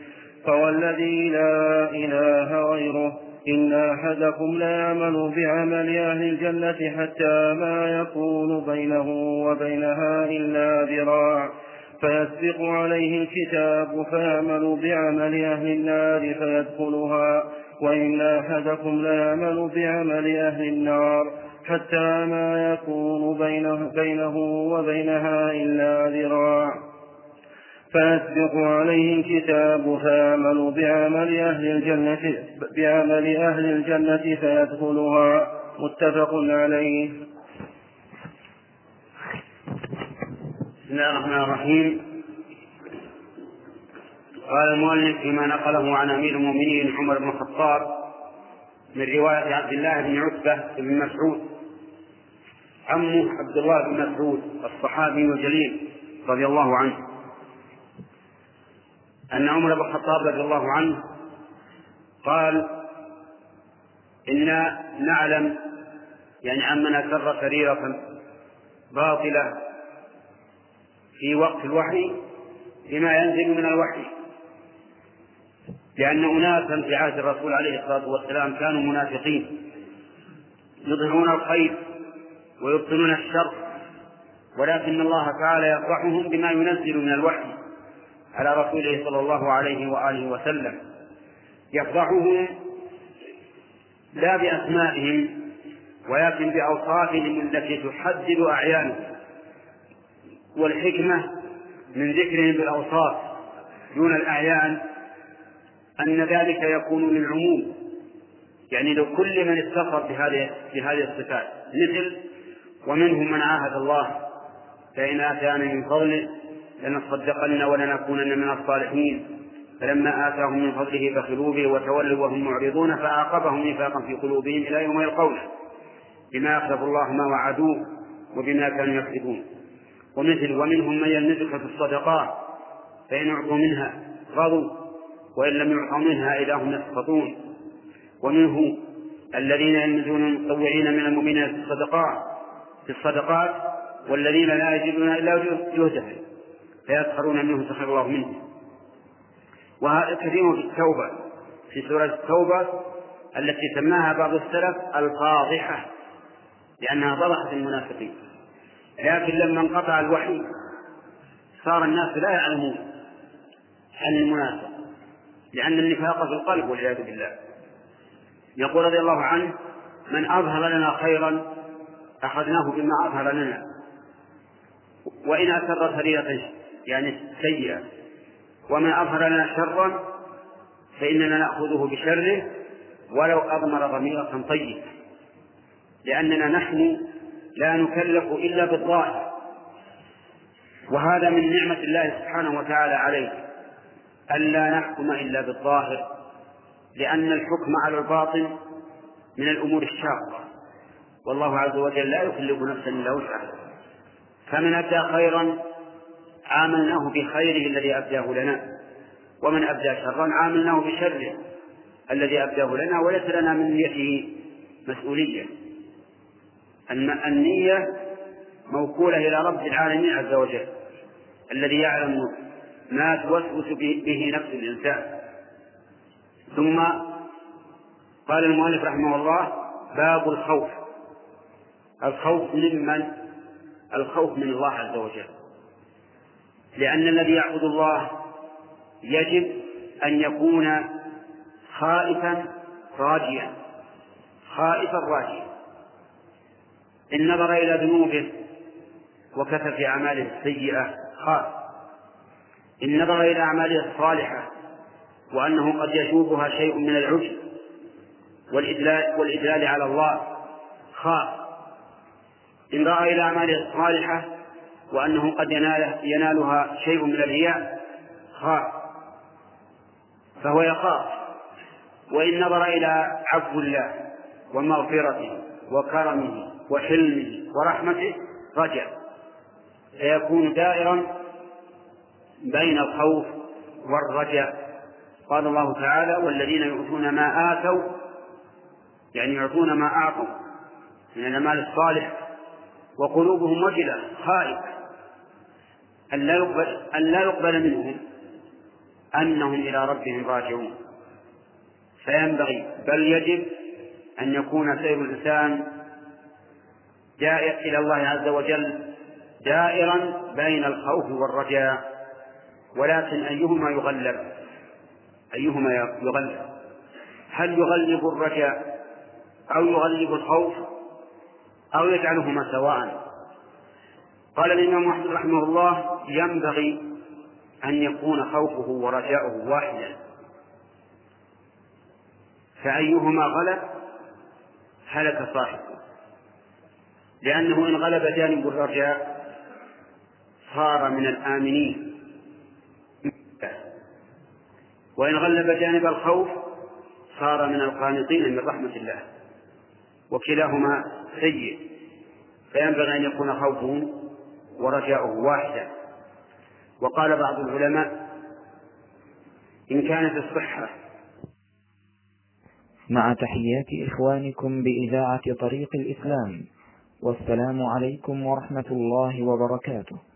فوالذي لا إله غيره إن أحدكم لا يعمل بعمل أهل الجنة حتى ما يكون بينه وبينها إلا ذراع. فيسبق عليه الكتاب فيعمل بعمل أهل النار فيدخلها. وإن أحدكم ليعمل بعمل أهل النار حتى ما يكون بينه, بينه وبينها إلا ذراع. فيسبق عليه الكتاب فيعمل بعمل أهل الجنة بعمل أهل الجنة فيدخلها. متفق عليه. بسم الله الرحمن الرحيم. قال المؤلف فيما نقله عن أمير المؤمنين عمر بن الخطاب من رواية عبد الله بن عتبة بن مسعود. عمه عبد الله بن مسعود الصحابي الجليل رضي الله عنه. أن عمر بن الخطاب رضي الله عنه قال إنا نعلم يعني عمنا سر سريرة باطلة في وقت الوحي بما ينزل من الوحي لأن أناسا في عهد الرسول عليه الصلاة والسلام كانوا منافقين يظهرون الخير ويبطلون الشر ولكن الله تعالى يفرحهم بما ينزل من الوحي على رسوله صلى الله عليه وآله وسلم. يفرحهم لا بأسمائهم ولكن بأوصافهم التي تحدد أعيانهم. والحكمة من ذكرهم بالأوصاف دون الأعيان أن ذلك يكون للعموم. يعني لكل من اتصف بهذه بهذه الصفات مثل ومنهم من عاهد الله فإن آتانا من فضله لنصدقن ولنكونن من الصالحين. فلما آتاهم من فضله بخلوا به وتولوا وهم معرضون فأعقبهم نفاقا في قلوبهم إلى يوم يلقونه. بما أخلفوا الله ما وعدوه وبما كانوا يكذبون. ومثل ومنهم من يلمزك في الصدقات فإن أعطوا منها رضوا. وإن لم يعطوا منها إذا هم يسخطون ومنه الذين يلمزون المتطوعين من المؤمنين في الصدقات في الصدقات والذين لا يجدون إلا جهدهم فيسخرون منهم سخر الله منهم وهذا كثير في التوبة في سورة التوبة التي سماها بعض السلف الفاضحة لأنها فضحت المنافقين. لكن لما انقطع الوحي صار الناس لا يعلمون عن المنافق. لأن النفاق في القلب والعياذ بالله. يقول رضي الله عنه من أظهر لنا خيرا أخذناه بما أظهر لنا. وإن أسر سريرة يعني سيئة. وما أظهر لنا شرا فإننا نأخذه بشره ولو أضمر ضميرة طيبة. لأننا نحن لا نكلف إلا بالظاهر. وهذا من نعمة الله سبحانه وتعالى عليه. ألا نحكم إلا بالظاهر لأن الحكم على الباطن من الأمور الشاقة. والله عز وجل لا يكلف نفسا إلا وسعها. فمن أبدى خيرا عاملناه بخيره الذي أبداه لنا ومن أبدى شرا عاملناه بشره الذي أبداه لنا وليس لنا من نيته مسؤولية. النية موكولة إلى رب العالمين عز وجل الذي يعلم ما توسوس به نفس الإنسان. ثم قال المؤلف رحمه الله باب الخوف. الخوف ممن الخوف من الله عز وجل. لأن الذي يعبد الله يجب أن يكون خائفا راجيا. خائفا راجيا. إن نظر إلى ذنوبه وكثرة أعماله السيئة خاف. إن نظر إلى أعماله الصالحة وأنه قد يشوبها شيء من العجب والإدلال, والإدلال على الله خاف إن رأى إلى أعماله الصالحة وأنه قد ينال ينالها شيء من الرياء خاف فهو يخاف. وإن نظر إلى عفو الله ومغفرته وكرمه وحلمه ورحمته رجع. فيكون دائرا بين الخوف والرجاء. قال الله تعالى والذين يؤتون ما آتوا يعني يعطون ما أعطوا. من الأعمال الصالح وقلوبهم وجلة. خائفة أن لا يقبل أن لا يقبل منهم أنهم إلى ربهم راجعون. فينبغي بل يجب أن يكون سير الإنسان جائر إلى الله عز وجل دائرا بين الخوف والرجاء. ولكن أيهما يغلب؟ أيهما يغلب؟ هل يغلب الرجاء أو يغلب الخوف أو يجعلهما سواء؟ قال الإمام أحمد رحمه الله ينبغي أن يكون خوفه ورجاؤه واحدا. فأيهما غلب؟ هلك صاحبه. لأنه إن غلب جانب الرجاء صار من الآمنين. وإن غلب جانب الخوف صار من القانطين من رحمة الله وكلاهما سيء. فينبغي أن يكون خوفه ورجاؤه واحدا. وقال بعض العلماء إن كانت الصحة مع تحيات إخوانكم بإذاعة طريق الإسلام والسلام عليكم ورحمة الله وبركاته.